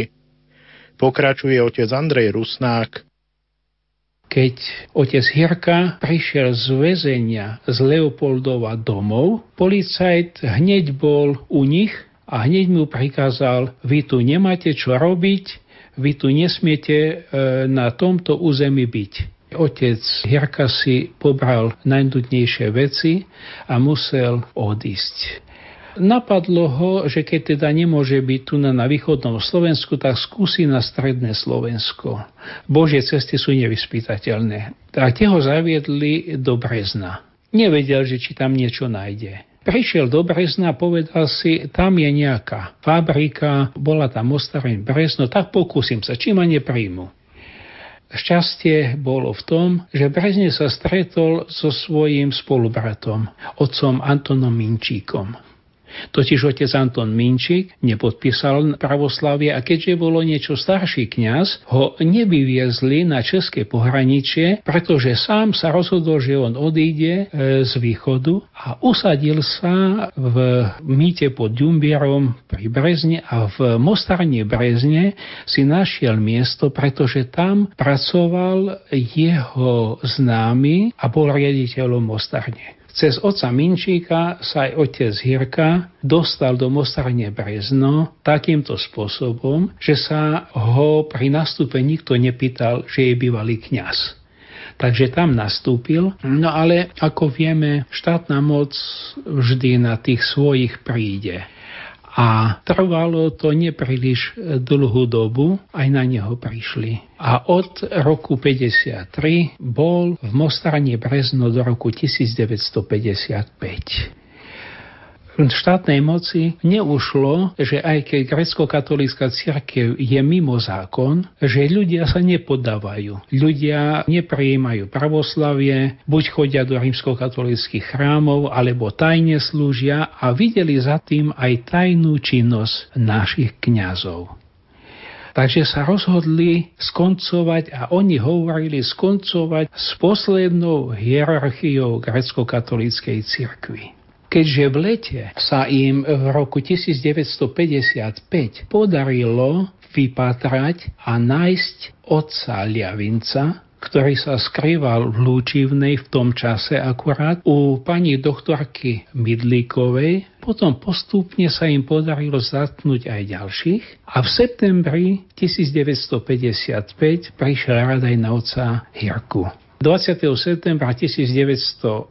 Pokračuje otec Andrej Rusnák. Keď otec Hirka prišiel z väzenia z Leopoldova domov, policajt hneď bol u nich a hneď mu prikázal, vy tu nemáte čo robiť, vy tu nesmiete e, na tomto území byť. Otec Hirka si pobral najnudnejšie veci a musel odísť. Napadlo ho, že keď teda nemôže byť tu na, na východnom Slovensku, tak skúsi na stredné Slovensko. Božie cesty sú nevyspytateľné. Tak tie ho zaviedli do Brezna. Nevedel, že či tam niečo nájde. Prišiel do Brezna a povedal si, tam je nejaká fabrika, bola tam ostareň Brezno, tak pokúsim sa, či ma nepríjmu. Šťastie bolo v tom, že Brezne sa stretol so svojím spolubratom, otcom Antonom Minčíkom. Totiž otec Anton Minčík nepodpísal pravoslavie a keďže bolo niečo starší kňaz, ho nevyviezli na české pohraničie, pretože sám sa rozhodol, že on odíde e, z východu a usadil sa v mýte pod Ďumbierom pri Brezne a v Mostarne Brezne si našiel miesto, pretože tam pracoval jeho známy a bol riaditeľom Mostarne. Cez oca Minčíka sa aj otec Hirka dostal do Mostarne Brezno takýmto spôsobom, že sa ho pri nastupe nikto nepýtal, že je bývalý kňaz. Takže tam nastúpil. No ale ako vieme, štátna moc vždy na tých svojich príde. A trvalo to nepríliš dlhú dobu, aj na neho prišli. A od roku 53 bol v Mostarne Brezno do roku 1955 štátnej moci neušlo, že aj keď grecko-katolická církev je mimo zákon, že ľudia sa nepodávajú. Ľudia neprijímajú pravoslavie, buď chodia do rímsko-katolických chrámov, alebo tajne slúžia a videli za tým aj tajnú činnosť našich kňazov. Takže sa rozhodli skoncovať a oni hovorili skoncovať s poslednou hierarchiou grecko-katolíckej cirkvi. Keďže v lete sa im v roku 1955 podarilo vypatrať a nájsť otca Liavinca, ktorý sa skrýval v Lúčivnej v tom čase akurát u pani doktorky Midlíkovej. Potom postupne sa im podarilo zatknúť aj ďalších a v septembri 1955 prišiel radaj na oca Hirku. 20. septembra 1955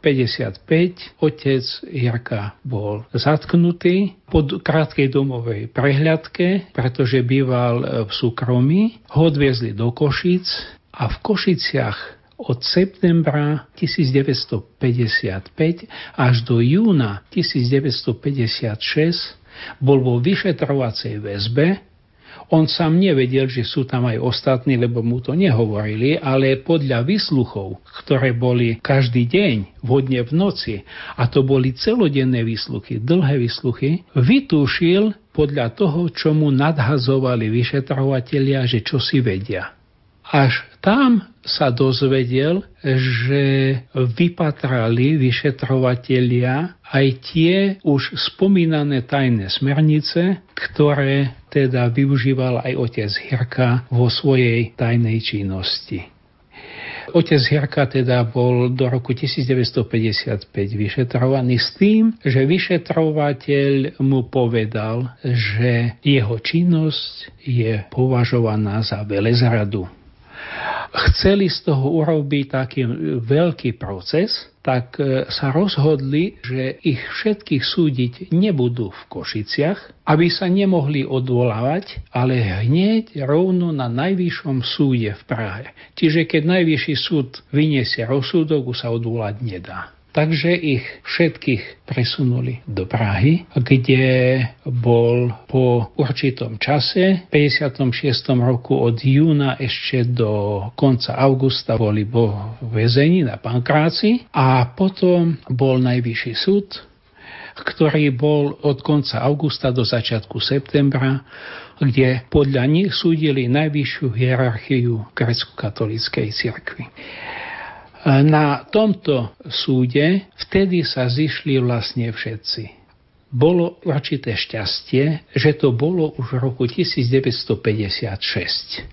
otec Jirka bol zatknutý po krátkej domovej prehľadke, pretože býval v súkromí. Ho odviezli do Košic a v Košiciach od septembra 1955 až do júna 1956 bol vo vyšetrovacej väzbe on sám nevedel, že sú tam aj ostatní, lebo mu to nehovorili, ale podľa výsluchov, ktoré boli každý deň, vodne v noci, a to boli celodenné výsluchy, dlhé výsluchy, vytúšil podľa toho, čo mu nadhazovali vyšetrovatelia, že čo si vedia. Až tam sa dozvedel, že vypatrali vyšetrovatelia aj tie už spomínané tajné smernice, ktoré teda využíval aj otec Hirka vo svojej tajnej činnosti. Otec Hirka teda bol do roku 1955 vyšetrovaný s tým, že vyšetrovateľ mu povedal, že jeho činnosť je považovaná za velezradu chceli z toho urobiť taký veľký proces, tak e, sa rozhodli, že ich všetkých súdiť nebudú v Košiciach, aby sa nemohli odvolávať, ale hneď rovno na najvyššom súde v Prahe. Čiže keď najvyšší súd vyniesie rozsudok, už sa odvolať nedá. Takže ich všetkých presunuli do Prahy, kde bol po určitom čase, 56. roku od júna ešte do konca augusta boli vo väzení na Pankráci a potom bol najvyšší súd, ktorý bol od konca augusta do začiatku septembra, kde podľa nich súdili najvyššiu hierarchiu grecko-katolíckej cirkvi. Na tomto súde vtedy sa zišli vlastne všetci bolo určité šťastie, že to bolo už v roku 1956.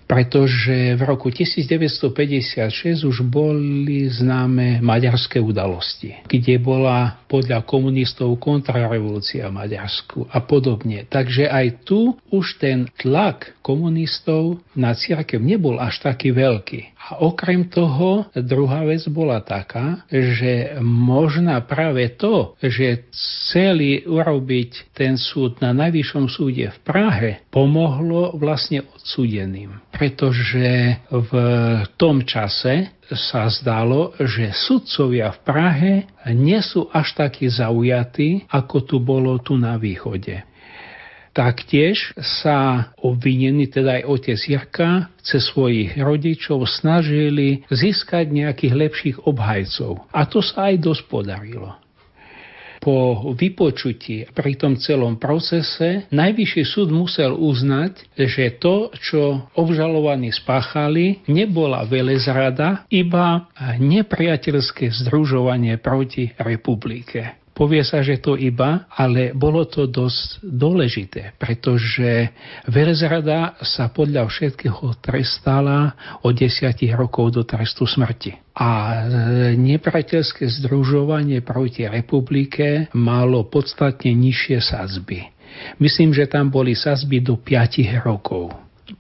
Pretože v roku 1956 už boli známe maďarské udalosti, kde bola podľa komunistov kontrarevolúcia v Maďarsku a podobne. Takže aj tu už ten tlak komunistov na církev nebol až taký veľký. A okrem toho, druhá vec bola taká, že možná práve to, že celý urobiť ten súd na najvyššom súde v Prahe pomohlo vlastne odsúdeným. Pretože v tom čase sa zdalo, že sudcovia v Prahe nie sú až takí zaujatí, ako tu bolo tu na východe. Taktiež sa obvinení, teda aj otec Jirka, cez svojich rodičov snažili získať nejakých lepších obhajcov. A to sa aj dosť podarilo po vypočutí pri tom celom procese Najvyšší súd musel uznať, že to, čo obžalovaní spáchali, nebola velezrada, iba nepriateľské združovanie proti republike. Povie sa, že to iba, ale bolo to dosť dôležité, pretože Velezrada sa podľa všetkého trestala od 10 rokov do trestu smrti. A nepriateľské združovanie proti republike malo podstatne nižšie sazby. Myslím, že tam boli sazby do 5 rokov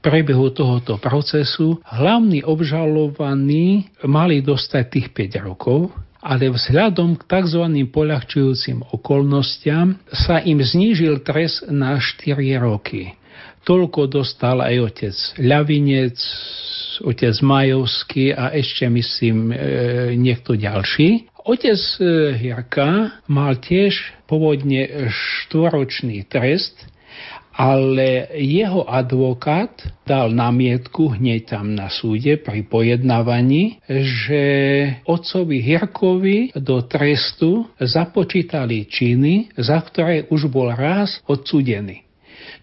prebehu tohoto procesu hlavní obžalovaní mali dostať tých 5 rokov, ale vzhľadom k tzv. poľahčujúcim okolnostiam sa im znížil trest na 4 roky. Toľko dostal aj otec Ľavinec, otec Majovský a ešte myslím e, niekto ďalší. Otec Hirka e, mal tiež pôvodne štvoročný trest, ale jeho advokát dal námietku hneď tam na súde pri pojednávaní, že otcovi Hirkovi do trestu započítali činy, za ktoré už bol raz odsudený.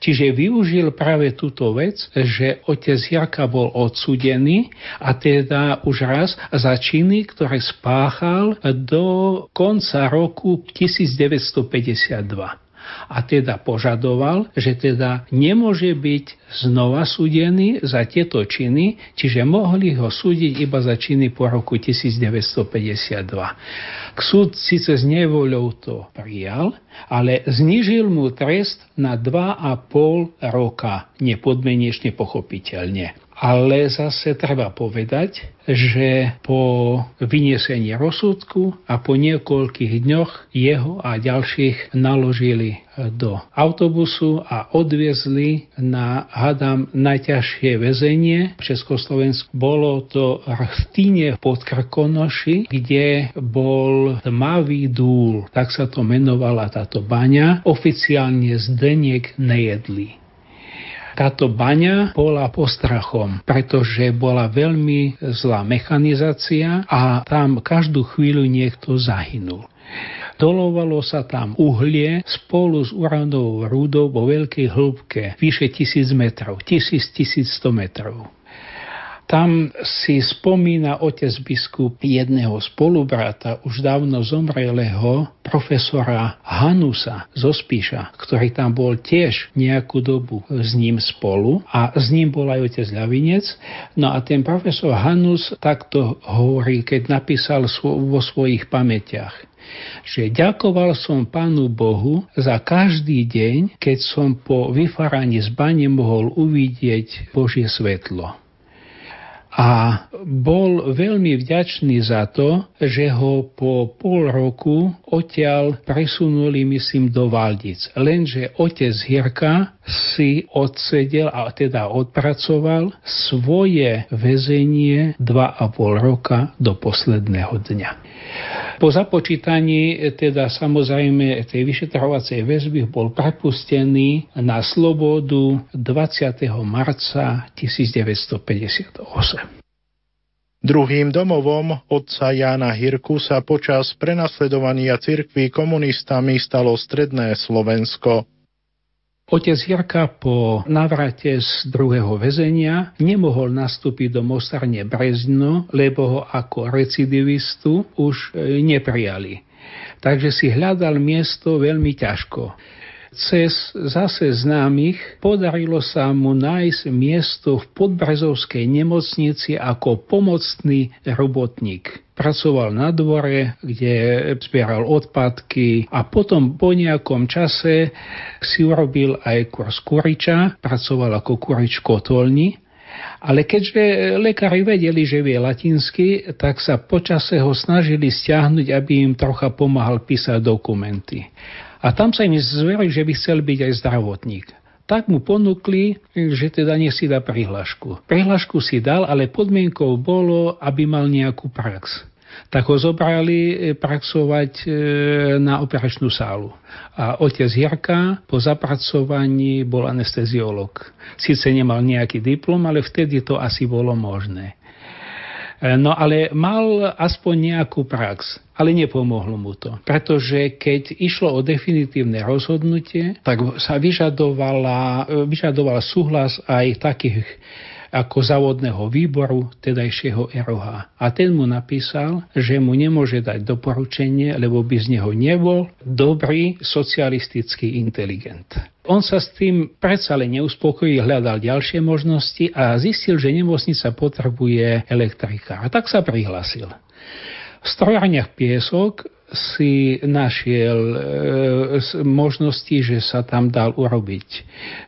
Čiže využil práve túto vec, že otec Jarka bol odsudený a teda už raz za činy, ktoré spáchal do konca roku 1952. a teda požadoval, že teda nemôže byť znova súdený za tieto činy, čiže mohli ho súdiť iba za činy po roku 1952. Súd síce s nevoľou to prijal, ale znižil mu trest na 2,5 roka, nepodmenečne pochopiteľne. Ale zase treba povedať, že po vyniesení rozsudku a po niekoľkých dňoch jeho a ďalších naložili do autobusu a odviezli na, hadam, najťažšie väzenie v Československu. Bolo to Týne pod Krkonoši, kde bol tmavý dúl, tak sa to menovala táto baňa. Oficiálne Zdeniek nejedli. Táto baňa bola postrachom, pretože bola veľmi zlá mechanizácia a tam každú chvíľu niekto zahynul. Dolovalo sa tam uhlie spolu s uranovou rúdou vo veľkej hĺbke, vyše 1000 metrov, 1000-1100 metrov. Tam si spomína otec biskup jedného spolubrata, už dávno zomrelého, profesora Hanusa zo Spíša, ktorý tam bol tiež nejakú dobu s ním spolu a s ním bol aj otec Ľavinec. No a ten profesor Hanus takto hovorí, keď napísal vo svojich pamätiach že ďakoval som Pánu Bohu za každý deň, keď som po vyfaraní z bane mohol uvidieť Božie svetlo a bol veľmi vďačný za to, že ho po pol roku odtiaľ presunuli, myslím, do Valdic. Lenže otec Hirka si odsedel a teda odpracoval svoje väzenie 2,5 roka do posledného dňa. Po započítaní teda samozrejme tej vyšetrovacej väzby bol prepustený na slobodu 20. marca 1958. Druhým domovom otca Jána Hirku sa počas prenasledovania cirkví komunistami stalo stredné Slovensko. Otec Jirka po navrate z druhého väzenia nemohol nastúpiť do Mostarne Brezno, lebo ho ako recidivistu už e, neprijali. Takže si hľadal miesto veľmi ťažko. Cez zase známych podarilo sa mu nájsť miesto v podbrezovskej nemocnici ako pomocný robotník pracoval na dvore, kde zbieral odpadky a potom po nejakom čase si urobil aj kurz kuriča, pracoval ako kurič kotolni ale keďže lekári vedeli, že vie latinsky, tak sa počase ho snažili stiahnuť, aby im trocha pomáhal písať dokumenty. A tam sa im zverili, že by chcel byť aj zdravotník tak mu ponúkli, že teda nech si dá prihlášku. Prihlášku si dal, ale podmienkou bolo, aby mal nejakú prax tak ho zobrali e, praxovať e, na operačnú sálu. A otec Jarka po zapracovaní bol anesteziolog. Sice nemal nejaký diplom, ale vtedy to asi bolo možné. E, no ale mal aspoň nejakú prax, ale nepomohlo mu to. Pretože keď išlo o definitívne rozhodnutie, tak sa vyžadovala, vyžadoval súhlas aj takých ako závodného výboru tedajšieho ROH. A ten mu napísal, že mu nemôže dať doporučenie, lebo by z neho nebol dobrý socialistický inteligent. On sa s tým predsa len neuspokojí, hľadal ďalšie možnosti a zistil, že nemocnica potrebuje elektrika. A tak sa prihlásil. V strojárniach Piesok si našiel e, možnosti, že sa tam dal urobiť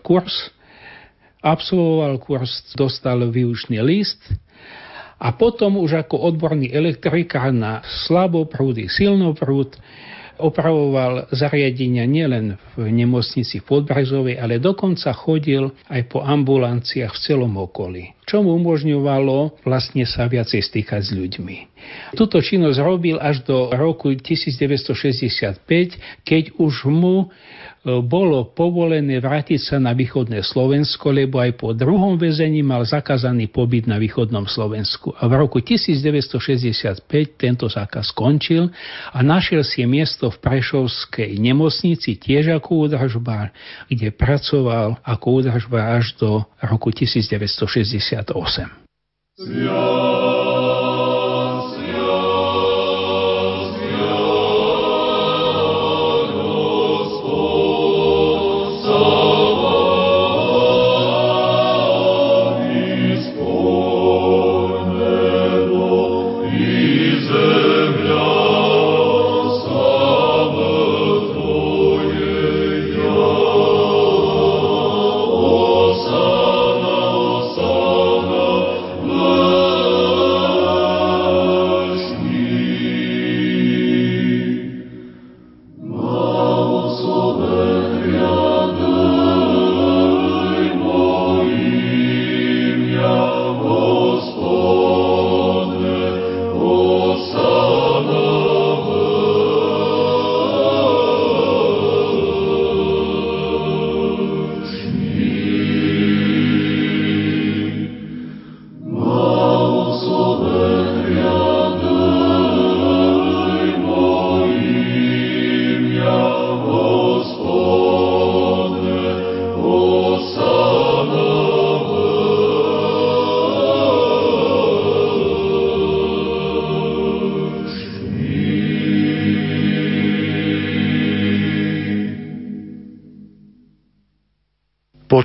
kurz absolvoval kurz, dostal výučný list a potom už ako odborný elektrikár na slaboprúdy, silnoprúd opravoval zariadenia nielen v nemocnici v Podbrezovej, ale dokonca chodil aj po ambulanciách v celom okolí, čo mu umožňovalo vlastne sa viacej stýkať s ľuďmi. Tuto činnosť robil až do roku 1965, keď už mu bolo povolené vrátiť sa na východné Slovensko, lebo aj po druhom väzení mal zakázaný pobyt na východnom Slovensku. A v roku 1965 tento zákaz skončil a našiel si miesto v Prešovskej nemocnici tiež ako údržbár, kde pracoval ako údržbár až do roku 1968. Yeah.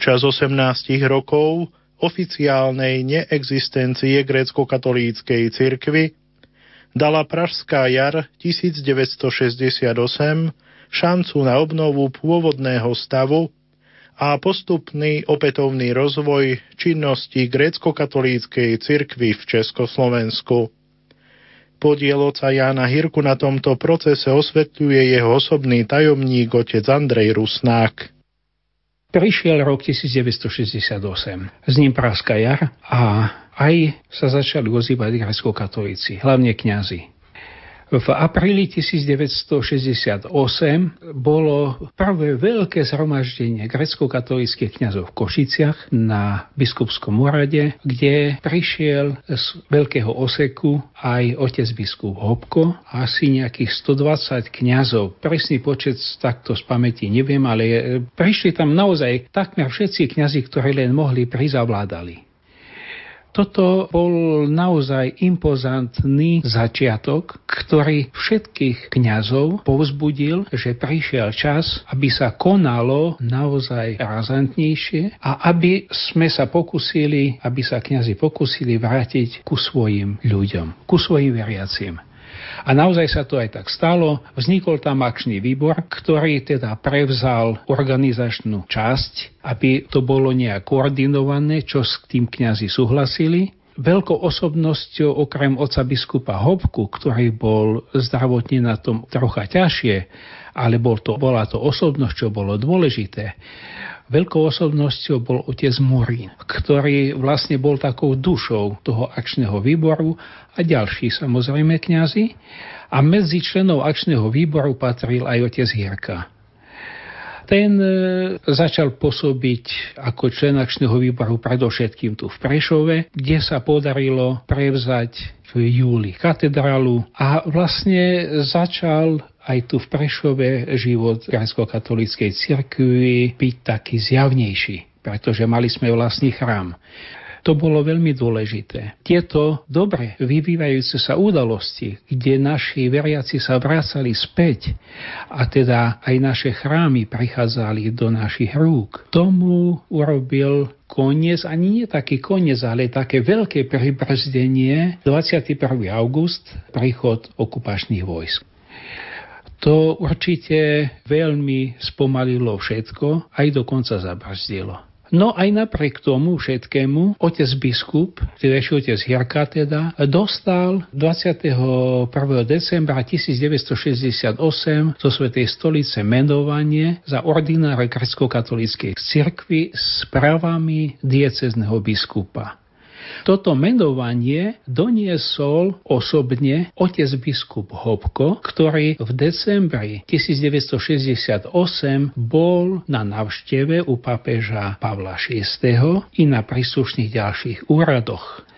Počas 18 rokov oficiálnej neexistencie grécko-katolíckej cirkvy dala Pražská jar 1968 šancu na obnovu pôvodného stavu a postupný opätovný rozvoj činnosti grécko-katolíckej cirkvy v Československu. Podiel oca Jána Hirku na tomto procese osvetľuje jeho osobný tajomník otec Andrej Rusnák. Prišiel rok 1968, s ním Pražská jar a aj sa začali ozývať grecko-katolíci, hlavne kňazi. V apríli 1968 bolo prvé veľké zhromaždenie grecko-katolíckých kňazov v Košiciach na biskupskom úrade, kde prišiel z veľkého oseku aj otec biskup Hopko, asi nejakých 120 kňazov. Presný počet takto z pamäti neviem, ale prišli tam naozaj takmer všetci kňazi, ktorí len mohli, prizavládali. Toto bol naozaj impozantný začiatok, ktorý všetkých kňazov povzbudil, že prišiel čas, aby sa konalo naozaj razantnejšie a aby sme sa pokusili, aby sa kňazi pokusili vrátiť ku svojim ľuďom, ku svojim veriacim. A naozaj sa to aj tak stalo. Vznikol tam akčný výbor, ktorý teda prevzal organizačnú časť, aby to bolo nejak koordinované, čo s tým kňazi súhlasili veľkou osobnosťou okrem oca biskupa Hopku, ktorý bol zdravotne na tom trocha ťažšie, ale bol to, bola to osobnosť, čo bolo dôležité. Veľkou osobnosťou bol otec Morín, ktorý vlastne bol takou dušou toho akčného výboru a ďalší samozrejme kňazi. A medzi členov akčného výboru patril aj otec Hierka. Ten e, začal pôsobiť ako člen akčného výboru predovšetkým tu v Prešove, kde sa podarilo prevzať v júli katedrálu a vlastne začal aj tu v Prešove život grecko-katolíckej cirkvi byť taký zjavnejší, pretože mali sme vlastný chrám. To bolo veľmi dôležité. Tieto dobre vyvíjajúce sa udalosti, kde naši veriaci sa vracali späť a teda aj naše chrámy prichádzali do našich rúk, tomu urobil koniec, ani nie taký koniec, ale také veľké pribrzdenie 21. august, príchod okupačných vojsk. To určite veľmi spomalilo všetko, aj dokonca zabrzdilo. No aj napriek tomu všetkému, otec biskup, tedajší otec Hirka teda, dostal 21. decembra 1968 zo Svetej stolice menovanie za ordinára grecko-katolíckej cirkvi s právami diecezneho biskupa. Toto menovanie doniesol osobne otec biskup Hopko, ktorý v decembri 1968 bol na navšteve u papeža Pavla VI i na príslušných ďalších úradoch.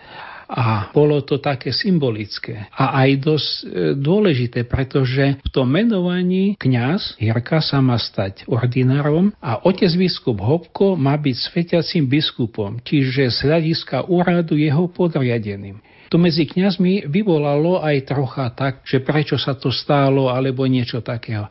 A bolo to také symbolické a aj dosť e, dôležité, pretože v tom menovaní kňaz Jirka sa má stať ordinárom a otec biskup Hopko má byť svetiacím biskupom, čiže z hľadiska úradu jeho podriadeným. To medzi kňazmi vyvolalo aj trocha tak, že prečo sa to stálo alebo niečo takého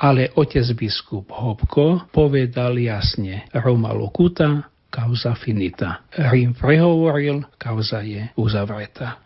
ale otec biskup Hopko povedal jasne Roma Lokuta, kauza finita. Rím prehovoril, kauza je uzavretá.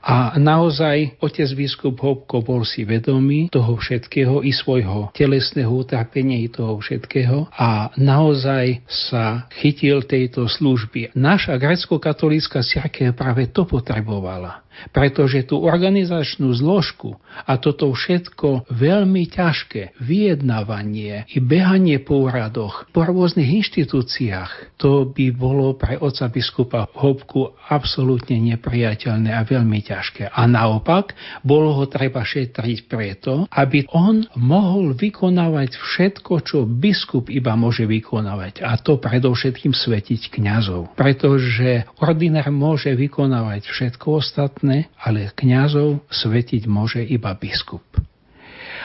A naozaj otec biskup Hopko bol si vedomý toho všetkého i svojho telesného utrpenia i toho všetkého a naozaj sa chytil tejto služby. Naša grecko-katolícka cirkev práve to potrebovala pretože tú organizačnú zložku a toto všetko veľmi ťažké vyjednávanie i behanie po úradoch, po rôznych inštitúciách, to by bolo pre oca biskupa Hopku absolútne nepriateľné a veľmi ťažké. A naopak, bolo ho treba šetriť preto, aby on mohol vykonávať všetko, čo biskup iba môže vykonávať. A to predovšetkým svetiť kňazov. Pretože ordinár môže vykonávať všetko ostatné, ale kňazov svetiť môže iba biskup.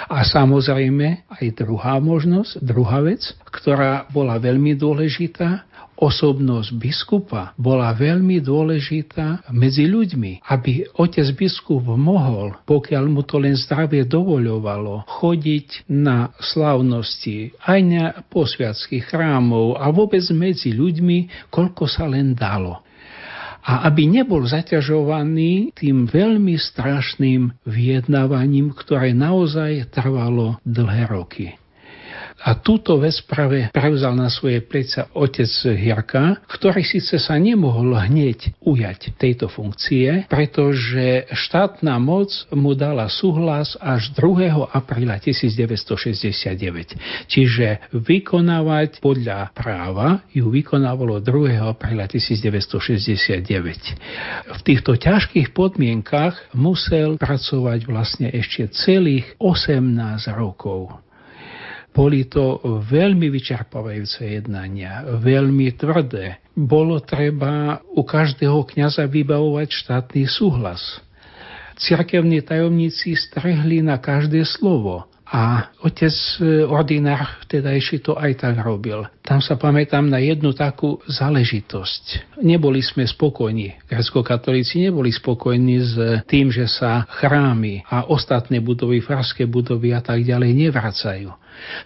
A samozrejme aj druhá možnosť, druhá vec, ktorá bola veľmi dôležitá, osobnosť biskupa bola veľmi dôležitá medzi ľuďmi, aby otec biskup mohol, pokiaľ mu to len zdravie dovoľovalo, chodiť na slávnosti aj na posviatských chrámov a vôbec medzi ľuďmi, koľko sa len dalo a aby nebol zaťažovaný tým veľmi strašným vyjednávaním, ktoré naozaj trvalo dlhé roky. A túto vec práve prevzal na svoje pleca otec Hirka, ktorý síce sa nemohol hneď ujať tejto funkcie, pretože štátna moc mu dala súhlas až 2. apríla 1969. Čiže vykonávať podľa práva ju vykonávalo 2. apríla 1969. V týchto ťažkých podmienkach musel pracovať vlastne ešte celých 18 rokov. Boli to veľmi vyčerpávajúce jednania, veľmi tvrdé. Bolo treba u každého kňaza vybavovať štátny súhlas. Cirkevní tajomníci strehli na každé slovo. A otec e, ordinár vtedajší to aj tak robil. Tam sa pamätám na jednu takú záležitosť. Neboli sme spokojní, grecko-katolíci neboli spokojní s tým, že sa chrámy a ostatné budovy, farské budovy a tak ďalej nevracajú.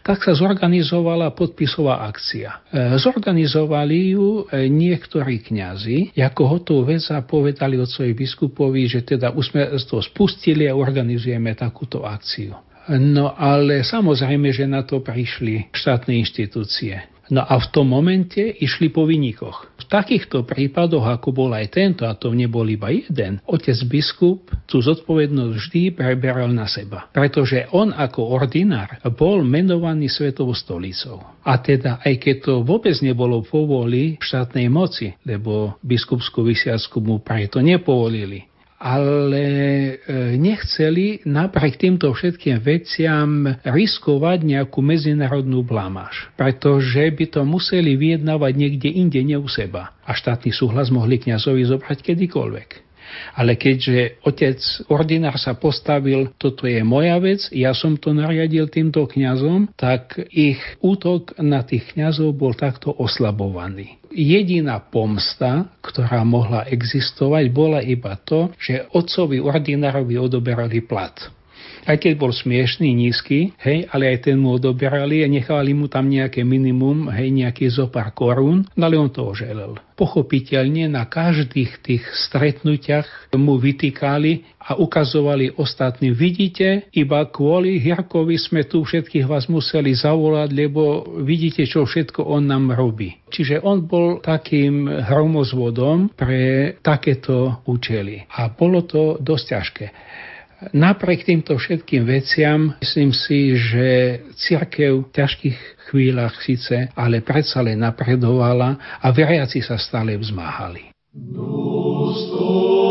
Tak sa zorganizovala podpisová akcia. E, zorganizovali ju e, niektorí kňazi, ako hotovú vec a povedali otcovi biskupovi, že teda už sme to spustili a organizujeme takúto akciu. No ale samozrejme, že na to prišli štátne inštitúcie. No a v tom momente išli po vynikoch. V takýchto prípadoch, ako bol aj tento, a to nebol iba jeden, otec biskup tú zodpovednosť vždy preberal na seba. Pretože on ako ordinár bol menovaný Svetovou stolicou. A teda, aj keď to vôbec nebolo povoli štátnej moci, lebo biskupskú vysiacku mu preto nepovolili, ale e, nechceli napriek týmto všetkým veciam riskovať nejakú medzinárodnú blamáž, pretože by to museli vyjednávať niekde inde, ne u seba. A štátny súhlas mohli kňazovi zobrať kedykoľvek. Ale keďže otec ordinár sa postavil, toto je moja vec, ja som to nariadil týmto kňazom, tak ich útok na tých kňazov bol takto oslabovaný. Jediná pomsta, ktorá mohla existovať, bola iba to, že otcovi ordinárovi odoberali plat aj keď bol smiešný, nízky, hej, ale aj ten mu odoberali a nechali mu tam nejaké minimum, hej, nejaký zopár korún, no ale on to oželel. Pochopiteľne na každých tých stretnutiach mu vytýkali a ukazovali ostatným, vidíte, iba kvôli Hirkovi sme tu všetkých vás museli zavolať, lebo vidíte, čo všetko on nám robí. Čiže on bol takým hromozvodom pre takéto účely. A bolo to dosť ťažké. Napriek týmto všetkým veciam myslím si, že církev v ťažkých chvíľach síce, ale predsa len napredovala a veriaci sa stále vzmáhali. Dostoj.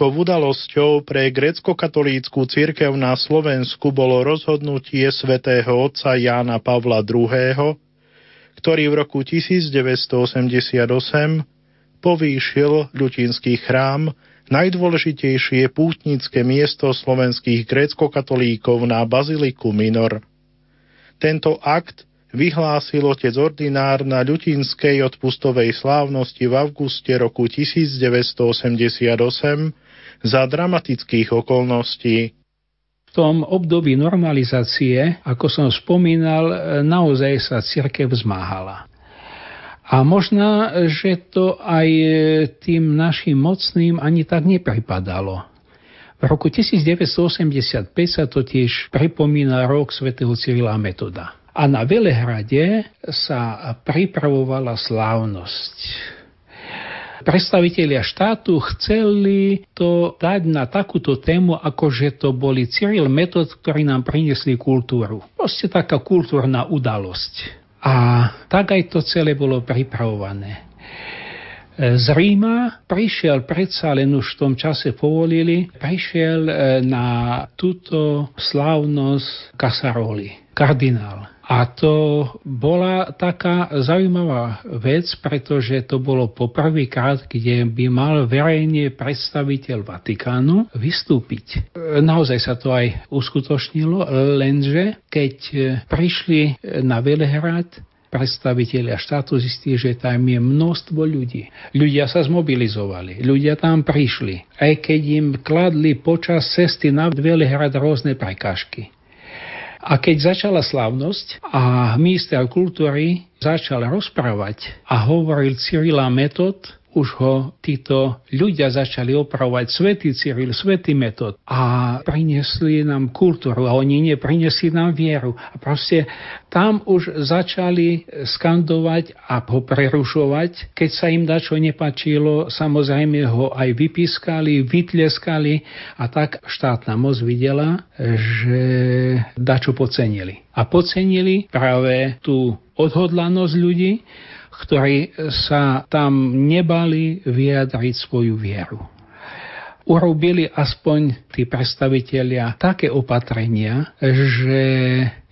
Veľkou udalosťou pre grecko-katolícku církev na Slovensku bolo rozhodnutie svätého otca Jána Pavla II., ktorý v roku 1988 povýšil ľutinský chrám, najdôležitejšie pútnické miesto slovenských grécko-katolíkov na Baziliku Minor. Tento akt vyhlásil otec ordinár na ľutinskej odpustovej slávnosti v auguste roku 1988 za dramatických okolností. V tom období normalizácie, ako som spomínal, naozaj sa cirkev zmáhala. A možná, že to aj tým našim mocným ani tak nepripadalo. V roku 1985 sa totiž pripomína rok svätého Cyrila Metoda. A na Velehrade sa pripravovala slávnosť. Predstavitelia štátu chceli to dať na takúto tému, ako že to boli Cyril Metod, ktorí nám priniesli kultúru. Proste taká kultúrna udalosť. A tak aj to celé bolo pripravované. Z Ríma prišiel predsa, len už v tom čase povolili, prišiel e, na túto slávnosť Casaroli, kardinál. A to bola taká zaujímavá vec, pretože to bolo poprvýkrát, kde by mal verejne predstaviteľ Vatikánu vystúpiť. Naozaj sa to aj uskutočnilo, lenže keď prišli na Velehrad, predstavitelia štátu zistili, že tam je množstvo ľudí. Ľudia sa zmobilizovali, ľudia tam prišli, aj keď im kladli počas cesty na Velehrad rôzne prekážky. A keď začala slávnosť a minister kultúry začal rozprávať a hovoril Cyrila Metod, už ho títo ľudia začali opravovať svätý Cyril, svätý metod a priniesli nám kultúru a oni nie, priniesli nám vieru. A proste tam už začali skandovať a ho prerušovať. Keď sa im dačo nepačilo, samozrejme ho aj vypískali, vytlieskali a tak štátna moc videla, že dačo pocenili. A pocenili práve tú odhodlanosť ľudí, ktorí sa tam nebali vyjadriť svoju vieru. Urobili aspoň tí predstavitelia také opatrenia, že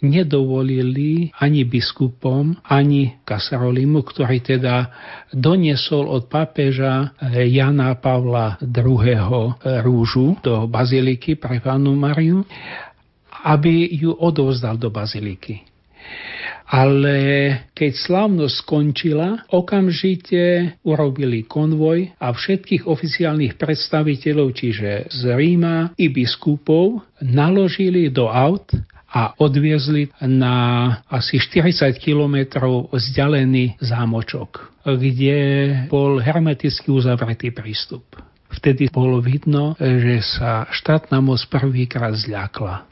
nedovolili ani biskupom, ani Kasarolimu, ktorý teda doniesol od pápeža Jana Pavla II. rúžu do baziliky pre Pánu Mariu, aby ju odovzdal do baziliky ale keď slávnosť skončila, okamžite urobili konvoj a všetkých oficiálnych predstaviteľov, čiže z Ríma i biskupov, naložili do aut a odviezli na asi 40 kilometrov vzdialený zámočok, kde bol hermeticky uzavretý prístup. Vtedy bolo vidno, že sa štátna moc prvýkrát zľakla.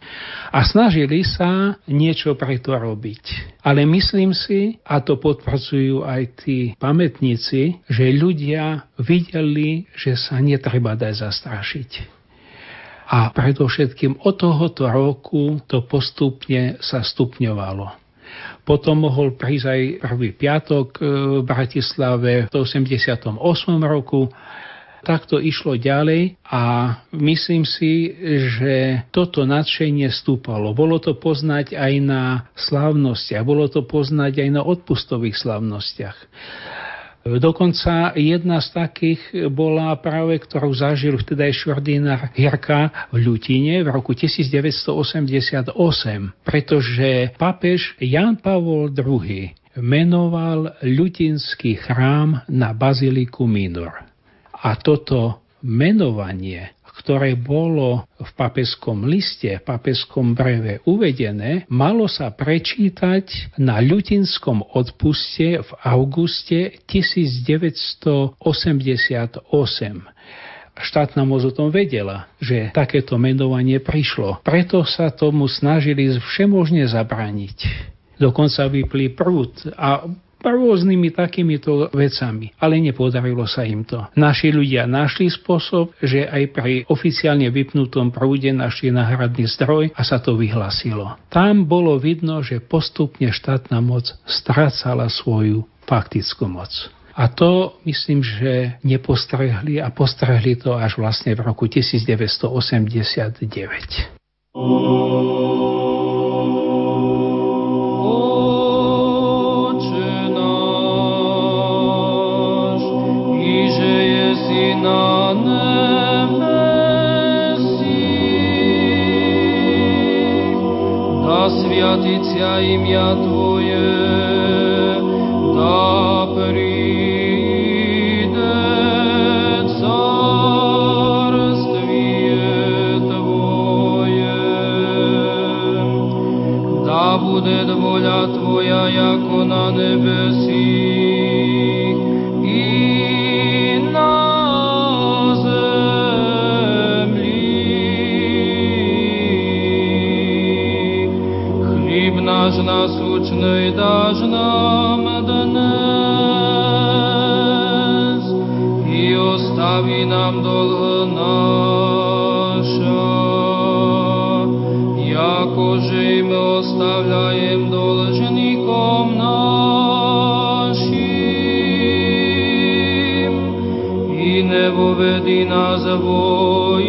A snažili sa niečo pre to robiť. Ale myslím si, a to potvrdzujú aj tí pamätníci, že ľudia videli, že sa netreba dať zastrašiť. A predovšetkým od tohoto roku to postupne sa stupňovalo. Potom mohol prísť aj prvý piatok v Bratislave v 88. roku takto išlo ďalej a myslím si, že toto nadšenie stúpalo. Bolo to poznať aj na slávnostiach, bolo to poznať aj na odpustových slávnostiach. Dokonca jedna z takých bola práve, ktorú zažil vtedajší ordinár Hirka v Ľutine v roku 1988, pretože papež Jan Pavol II menoval ľutinský chrám na Baziliku Minor. A toto menovanie, ktoré bolo v papeskom liste, v papeskom breve uvedené, malo sa prečítať na ľutinskom odpuste v auguste 1988 štátna moc o tom vedela, že takéto menovanie prišlo. Preto sa tomu snažili všemožne zabraniť. Dokonca vyplý prúd a rôznymi takýmito vecami, ale nepodarilo sa im to. Naši ľudia našli spôsob, že aj pri oficiálne vypnutom prúde našli náhradný zdroj a sa to vyhlasilo. Tam bolo vidno, že postupne štátna moc strácala svoju faktickú moc. A to myslím, že nepostrehli a postrehli to až vlastne v roku 1989. святиться имя Твое, да придет царствие Твое, да будет воля Твоя, яко на небесих Хліб наш насущний даж нам днес, і остави нам долг наша, якоже й ми оставляєм должником нашим, і не воведи нас во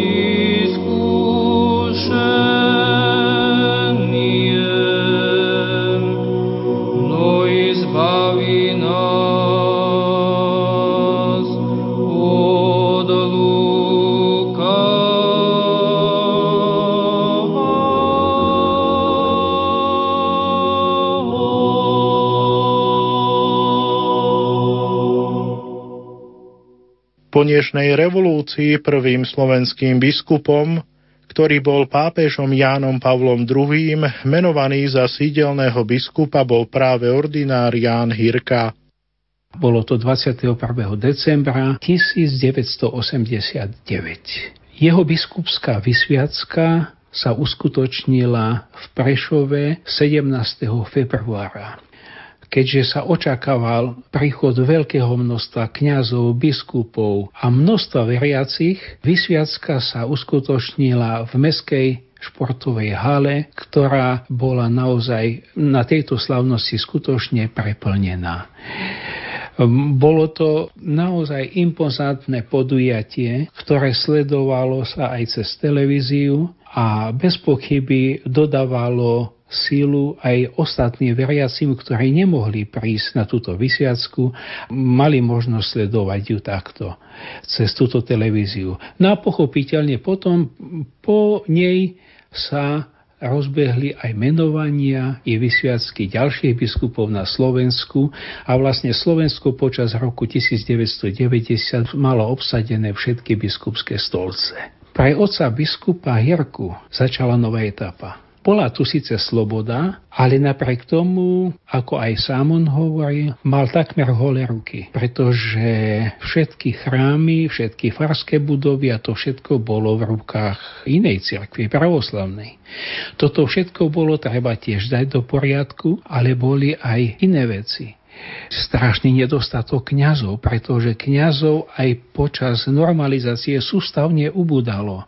dnešnej revolúcii prvým slovenským biskupom, ktorý bol pápežom Jánom Pavlom II, menovaný za sídelného biskupa bol práve ordinár Ján Hirka. Bolo to 21. decembra 1989. Jeho biskupská vysviacka sa uskutočnila v Prešove 17. februára. Keďže sa očakával príchod veľkého množstva kňazov, biskupov a množstva veriacich, vysviacka sa uskutočnila v meskej športovej hale, ktorá bola naozaj na tejto slavnosti skutočne preplnená. Bolo to naozaj impozantné podujatie, ktoré sledovalo sa aj cez televíziu a bez pochyby dodávalo sílu aj ostatným veriacim, ktorí nemohli prísť na túto vysiacku, mali možnosť sledovať ju takto cez túto televíziu. No a pochopiteľne potom po nej sa rozbehli aj menovania i vysviacky ďalších biskupov na Slovensku a vlastne Slovensko počas roku 1990 malo obsadené všetky biskupské stolce. Pre oca biskupa Hirku začala nová etapa. Bola tu síce sloboda, ale napriek tomu, ako aj sám on hovorí, mal takmer holé ruky, pretože všetky chrámy, všetky farské budovy a to všetko bolo v rukách inej cirkvi, pravoslavnej. Toto všetko bolo treba tiež dať do poriadku, ale boli aj iné veci strašný nedostatok kňazov, pretože kňazov aj počas normalizácie sústavne ubudalo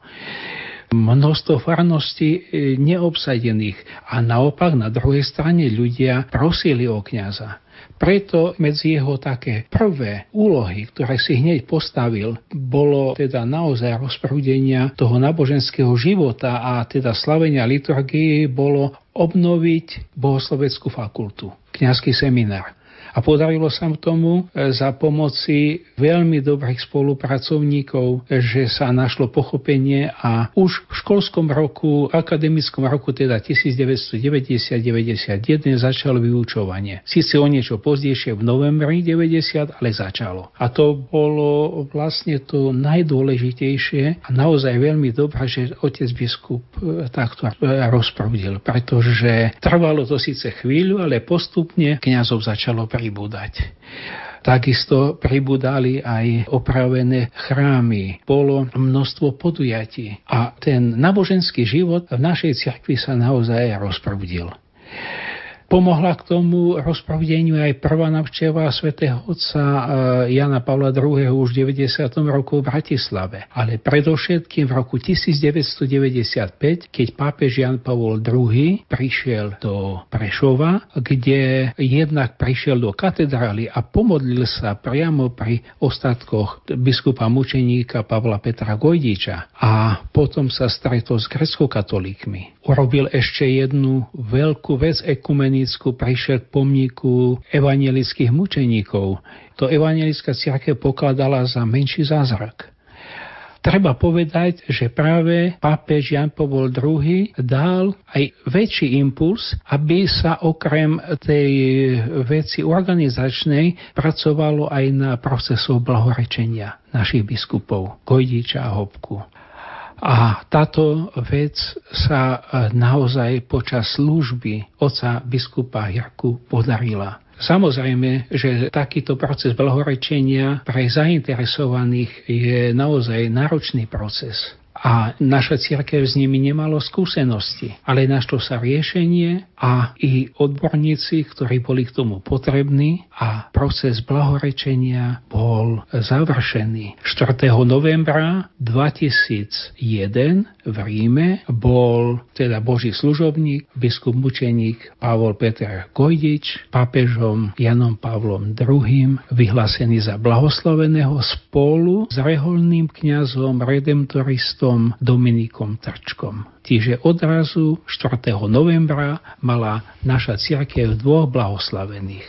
množstvo farností e, neobsadených a naopak na druhej strane ľudia prosili o kňaza. Preto medzi jeho také prvé úlohy, ktoré si hneď postavil, bolo teda naozaj rozprúdenia toho náboženského života a teda slavenia liturgii bolo obnoviť bohosloveckú fakultu, kňazský seminár. A podarilo sa tomu e, za pomoci veľmi dobrých spolupracovníkov, že sa našlo pochopenie a už v školskom roku, akademickom roku teda 1990-91 začalo vyučovanie. Sice o niečo pozdejšie v novembri 90, ale začalo. A to bolo vlastne to najdôležitejšie a naozaj veľmi dobré, že otec biskup e, takto e, rozprúdil, pretože trvalo to síce chvíľu, ale postupne kňazov začalo pribúdať. Takisto pribudali aj opravené chrámy. Bolo množstvo podujatí a ten náboženský život v našej cirkvi sa naozaj rozprudil. Pomohla k tomu rozpravdeniu aj prvá navšteva svätého otca eh, Jana Pavla II. už v 90. roku v Bratislave. Ale predovšetkým v roku 1995, keď pápež Jan Pavol II prišiel do Prešova, kde jednak prišiel do katedrály a pomodlil sa priamo pri ostatkoch biskupa mučeníka Pavla Petra Gojdiča a potom sa stretol s grecko-katolíkmi. Urobil ešte jednu veľkú vec ekumenickú, prišiel k pomníku evangelických mučeníkov. To evangelická církev pokladala za menší zázrak. Treba povedať, že práve pápež Jan Pavol II dal aj väčší impuls, aby sa okrem tej veci organizačnej pracovalo aj na procesu blahorečenia našich biskupov Gojdiča a Hopku. A táto vec sa naozaj počas služby oca biskupa Jarku podarila. Samozrejme, že takýto proces blahorečenia pre zainteresovaných je naozaj náročný proces a naša církev s nimi nemalo skúsenosti, ale našlo sa riešenie a i odborníci, ktorí boli k tomu potrební a proces blahorečenia bol završený. 4. novembra 2001 v Ríme bol teda Boží služobník, biskup mučeník Pavol Peter Gojdič pápežom Janom Pavlom II vyhlásený za blahoslaveného spolu s reholným kňazom redemptoristom otcom Dominikom Trčkom. Čiže odrazu 4. novembra mala naša církev dvoch blahoslavených.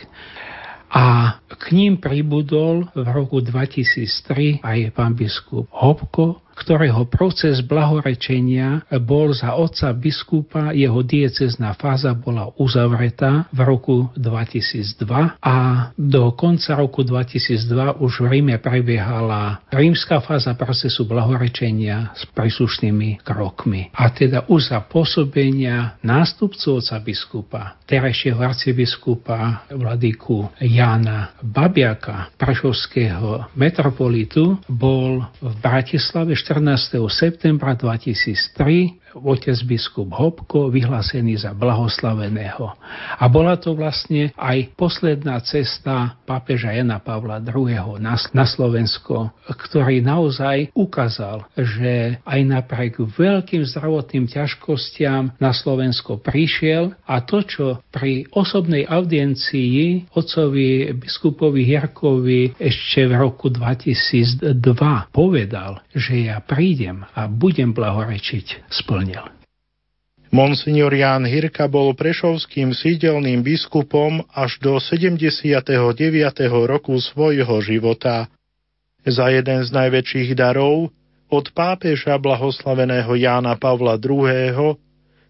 A k ním pribudol v roku 2003 aj pán biskup Hopko, ktorého proces blahorečenia bol za otca biskupa, jeho diecezná fáza bola uzavretá v roku 2002 a do konca roku 2002 už v Ríme prebiehala rímska fáza procesu blahorečenia s príslušnými krokmi. A teda už za pôsobenia nástupcu otca biskupa, terajšieho arcibiskupa vladyku Jana Babiaka, prašovského metropolitu, bol v Bratislave 14. septembra 2003 otec biskup Hopko vyhlásený za blahoslaveného. A bola to vlastne aj posledná cesta pápeža Jana Pavla II. na, Slovensko, ktorý naozaj ukázal, že aj napriek veľkým zdravotným ťažkostiam na Slovensko prišiel a to, čo pri osobnej audiencii otcovi biskupovi Jarkovi ešte v roku 2002 povedal, že ja prídem a budem blahorečiť, splnil splnil. Monsignor Ján Hirka bol prešovským sídelným biskupom až do 79. roku svojho života. Za jeden z najväčších darov od pápeža blahoslaveného Jána Pavla II.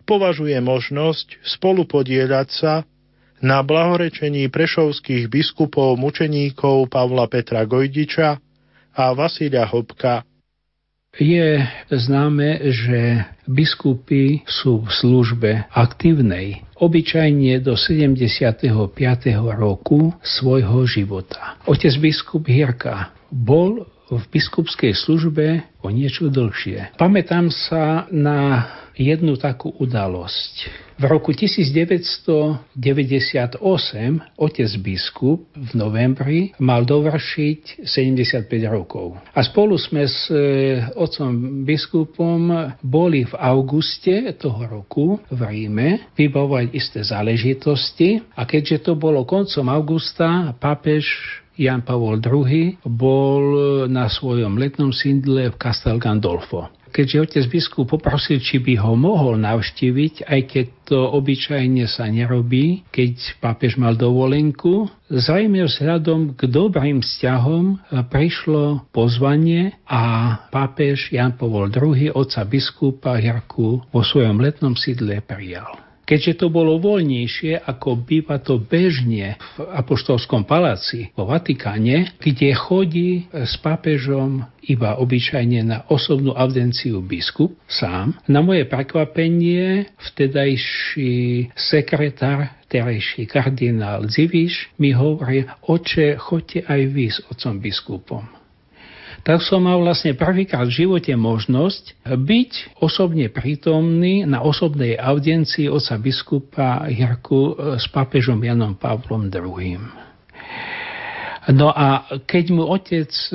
považuje možnosť spolupodielať sa na blahorečení prešovských biskupov mučeníkov Pavla Petra Gojdiča a Vasilia Hopka – je známe, že biskupy sú v službe aktívnej, obyčajne do 75. roku svojho života. Otec biskup Hirka bol v biskupskej službe o niečo dlhšie. Pamätám sa na jednu takú udalosť. V roku 1998 otec biskup v novembri mal dovršiť 75 rokov. A spolu sme s e, otcom biskupom boli v auguste toho roku v Ríme vybavovať isté záležitosti a keďže to bolo koncom augusta, pápež Jan Pavol II bol na svojom letnom sídle v Castel Gandolfo keďže otec biskup poprosil, či by ho mohol navštíviť, aj keď to obyčajne sa nerobí, keď pápež mal dovolenku, zrejme vzhľadom k dobrým vzťahom prišlo pozvanie a pápež Jan Pavol II, otca biskupa Jarku, vo svojom letnom sídle prijal. Keďže to bolo voľnejšie, ako býva to bežne v Apoštolskom paláci vo Vatikáne, kde chodí s pápežom iba obyčajne na osobnú audenciu biskup sám. Na moje prekvapenie vtedajší sekretár terajší kardinál Ziviš mi hovorí, oče, choďte aj vy s otcom biskupom. Tak som mal vlastne prvýkrát v živote možnosť byť osobne prítomný na osobnej audiencii oca biskupa Jirku s papežom Janom Pavlom II. No a keď mu otec e,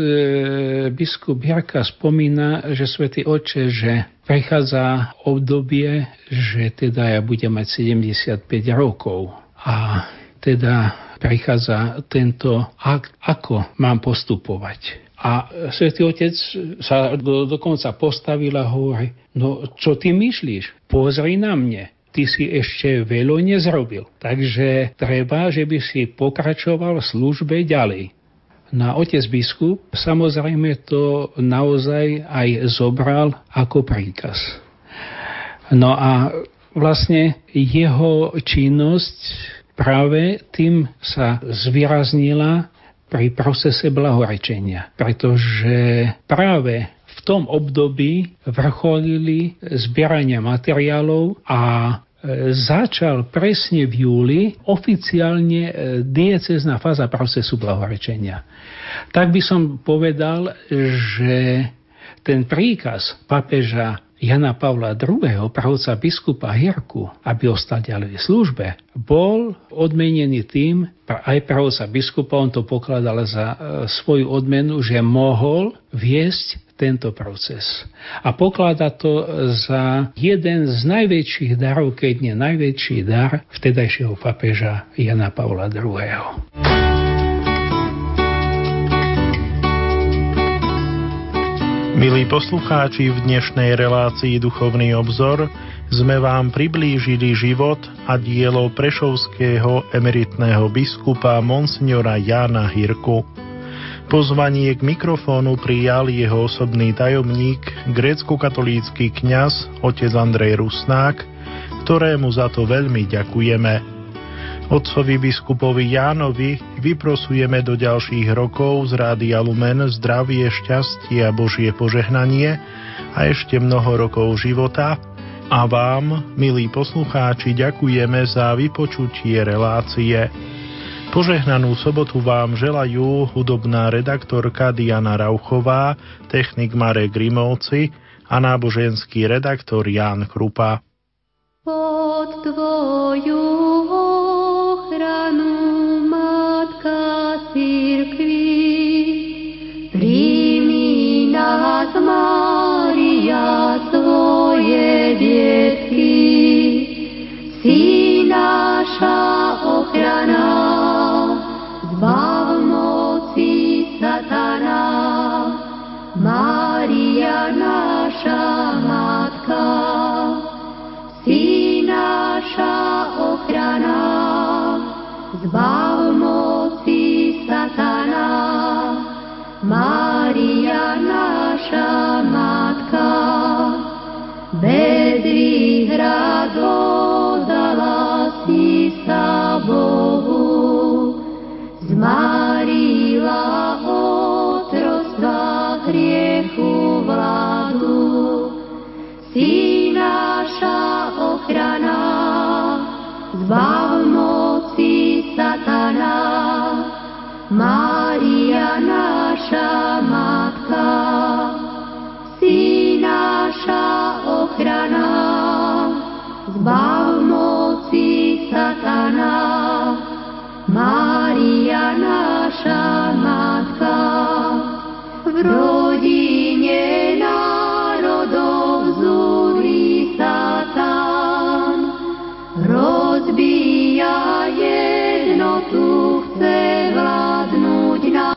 biskup Jarka spomína, že svätý oče, že prichádza obdobie, že teda ja budem mať 75 rokov a teda prichádza tento akt, ako mám postupovať. A svätý Otec sa do, dokonca postavil a hovorí, no čo ty myslíš? Pozri na mne ty si ešte veľa nezrobil. Takže treba, že by si pokračoval v službe ďalej. Na otec biskup samozrejme to naozaj aj zobral ako príkaz. No a vlastne jeho činnosť práve tým sa zvýraznila pri procese blahorečenia, pretože práve v tom období vrcholili zbierania materiálov a začal presne v júli oficiálne e, diecezná fáza procesu blahorečenia. Tak by som povedal, že ten príkaz papeža Jana Pavla II., pravca biskupa Hirku, aby ostal ďalej v službe, bol odmenený tým, aj pravca biskupa, on to pokladal za e, svoju odmenu, že mohol viesť tento proces. A poklada to za jeden z najväčších darov, keď nie najväčší dar vtedajšieho papeža Jana Pavla II. Milí poslucháči, v dnešnej relácii Duchovný obzor sme vám priblížili život a dielo prešovského emeritného biskupa Monsignora Jána Hirku. Pozvanie k mikrofónu prijal jeho osobný tajomník, grécko-katolícky kňaz otec Andrej Rusnák, ktorému za to veľmi ďakujeme. Otcovi biskupovi Jánovi vyprosujeme do ďalších rokov z Rádia Lumen zdravie, šťastie a Božie požehnanie a ešte mnoho rokov života a vám, milí poslucháči, ďakujeme za vypočutie relácie. Požehnanú sobotu vám želajú hudobná redaktorka Diana Rauchová, technik Marek Grimovci a náboženský redaktor Ján Krupa. Pod tvoju církvy, príjmi nás, Mária, svoje detky, si naša ochrana, zbav zbav moci satana, Mária naša matka, v rodine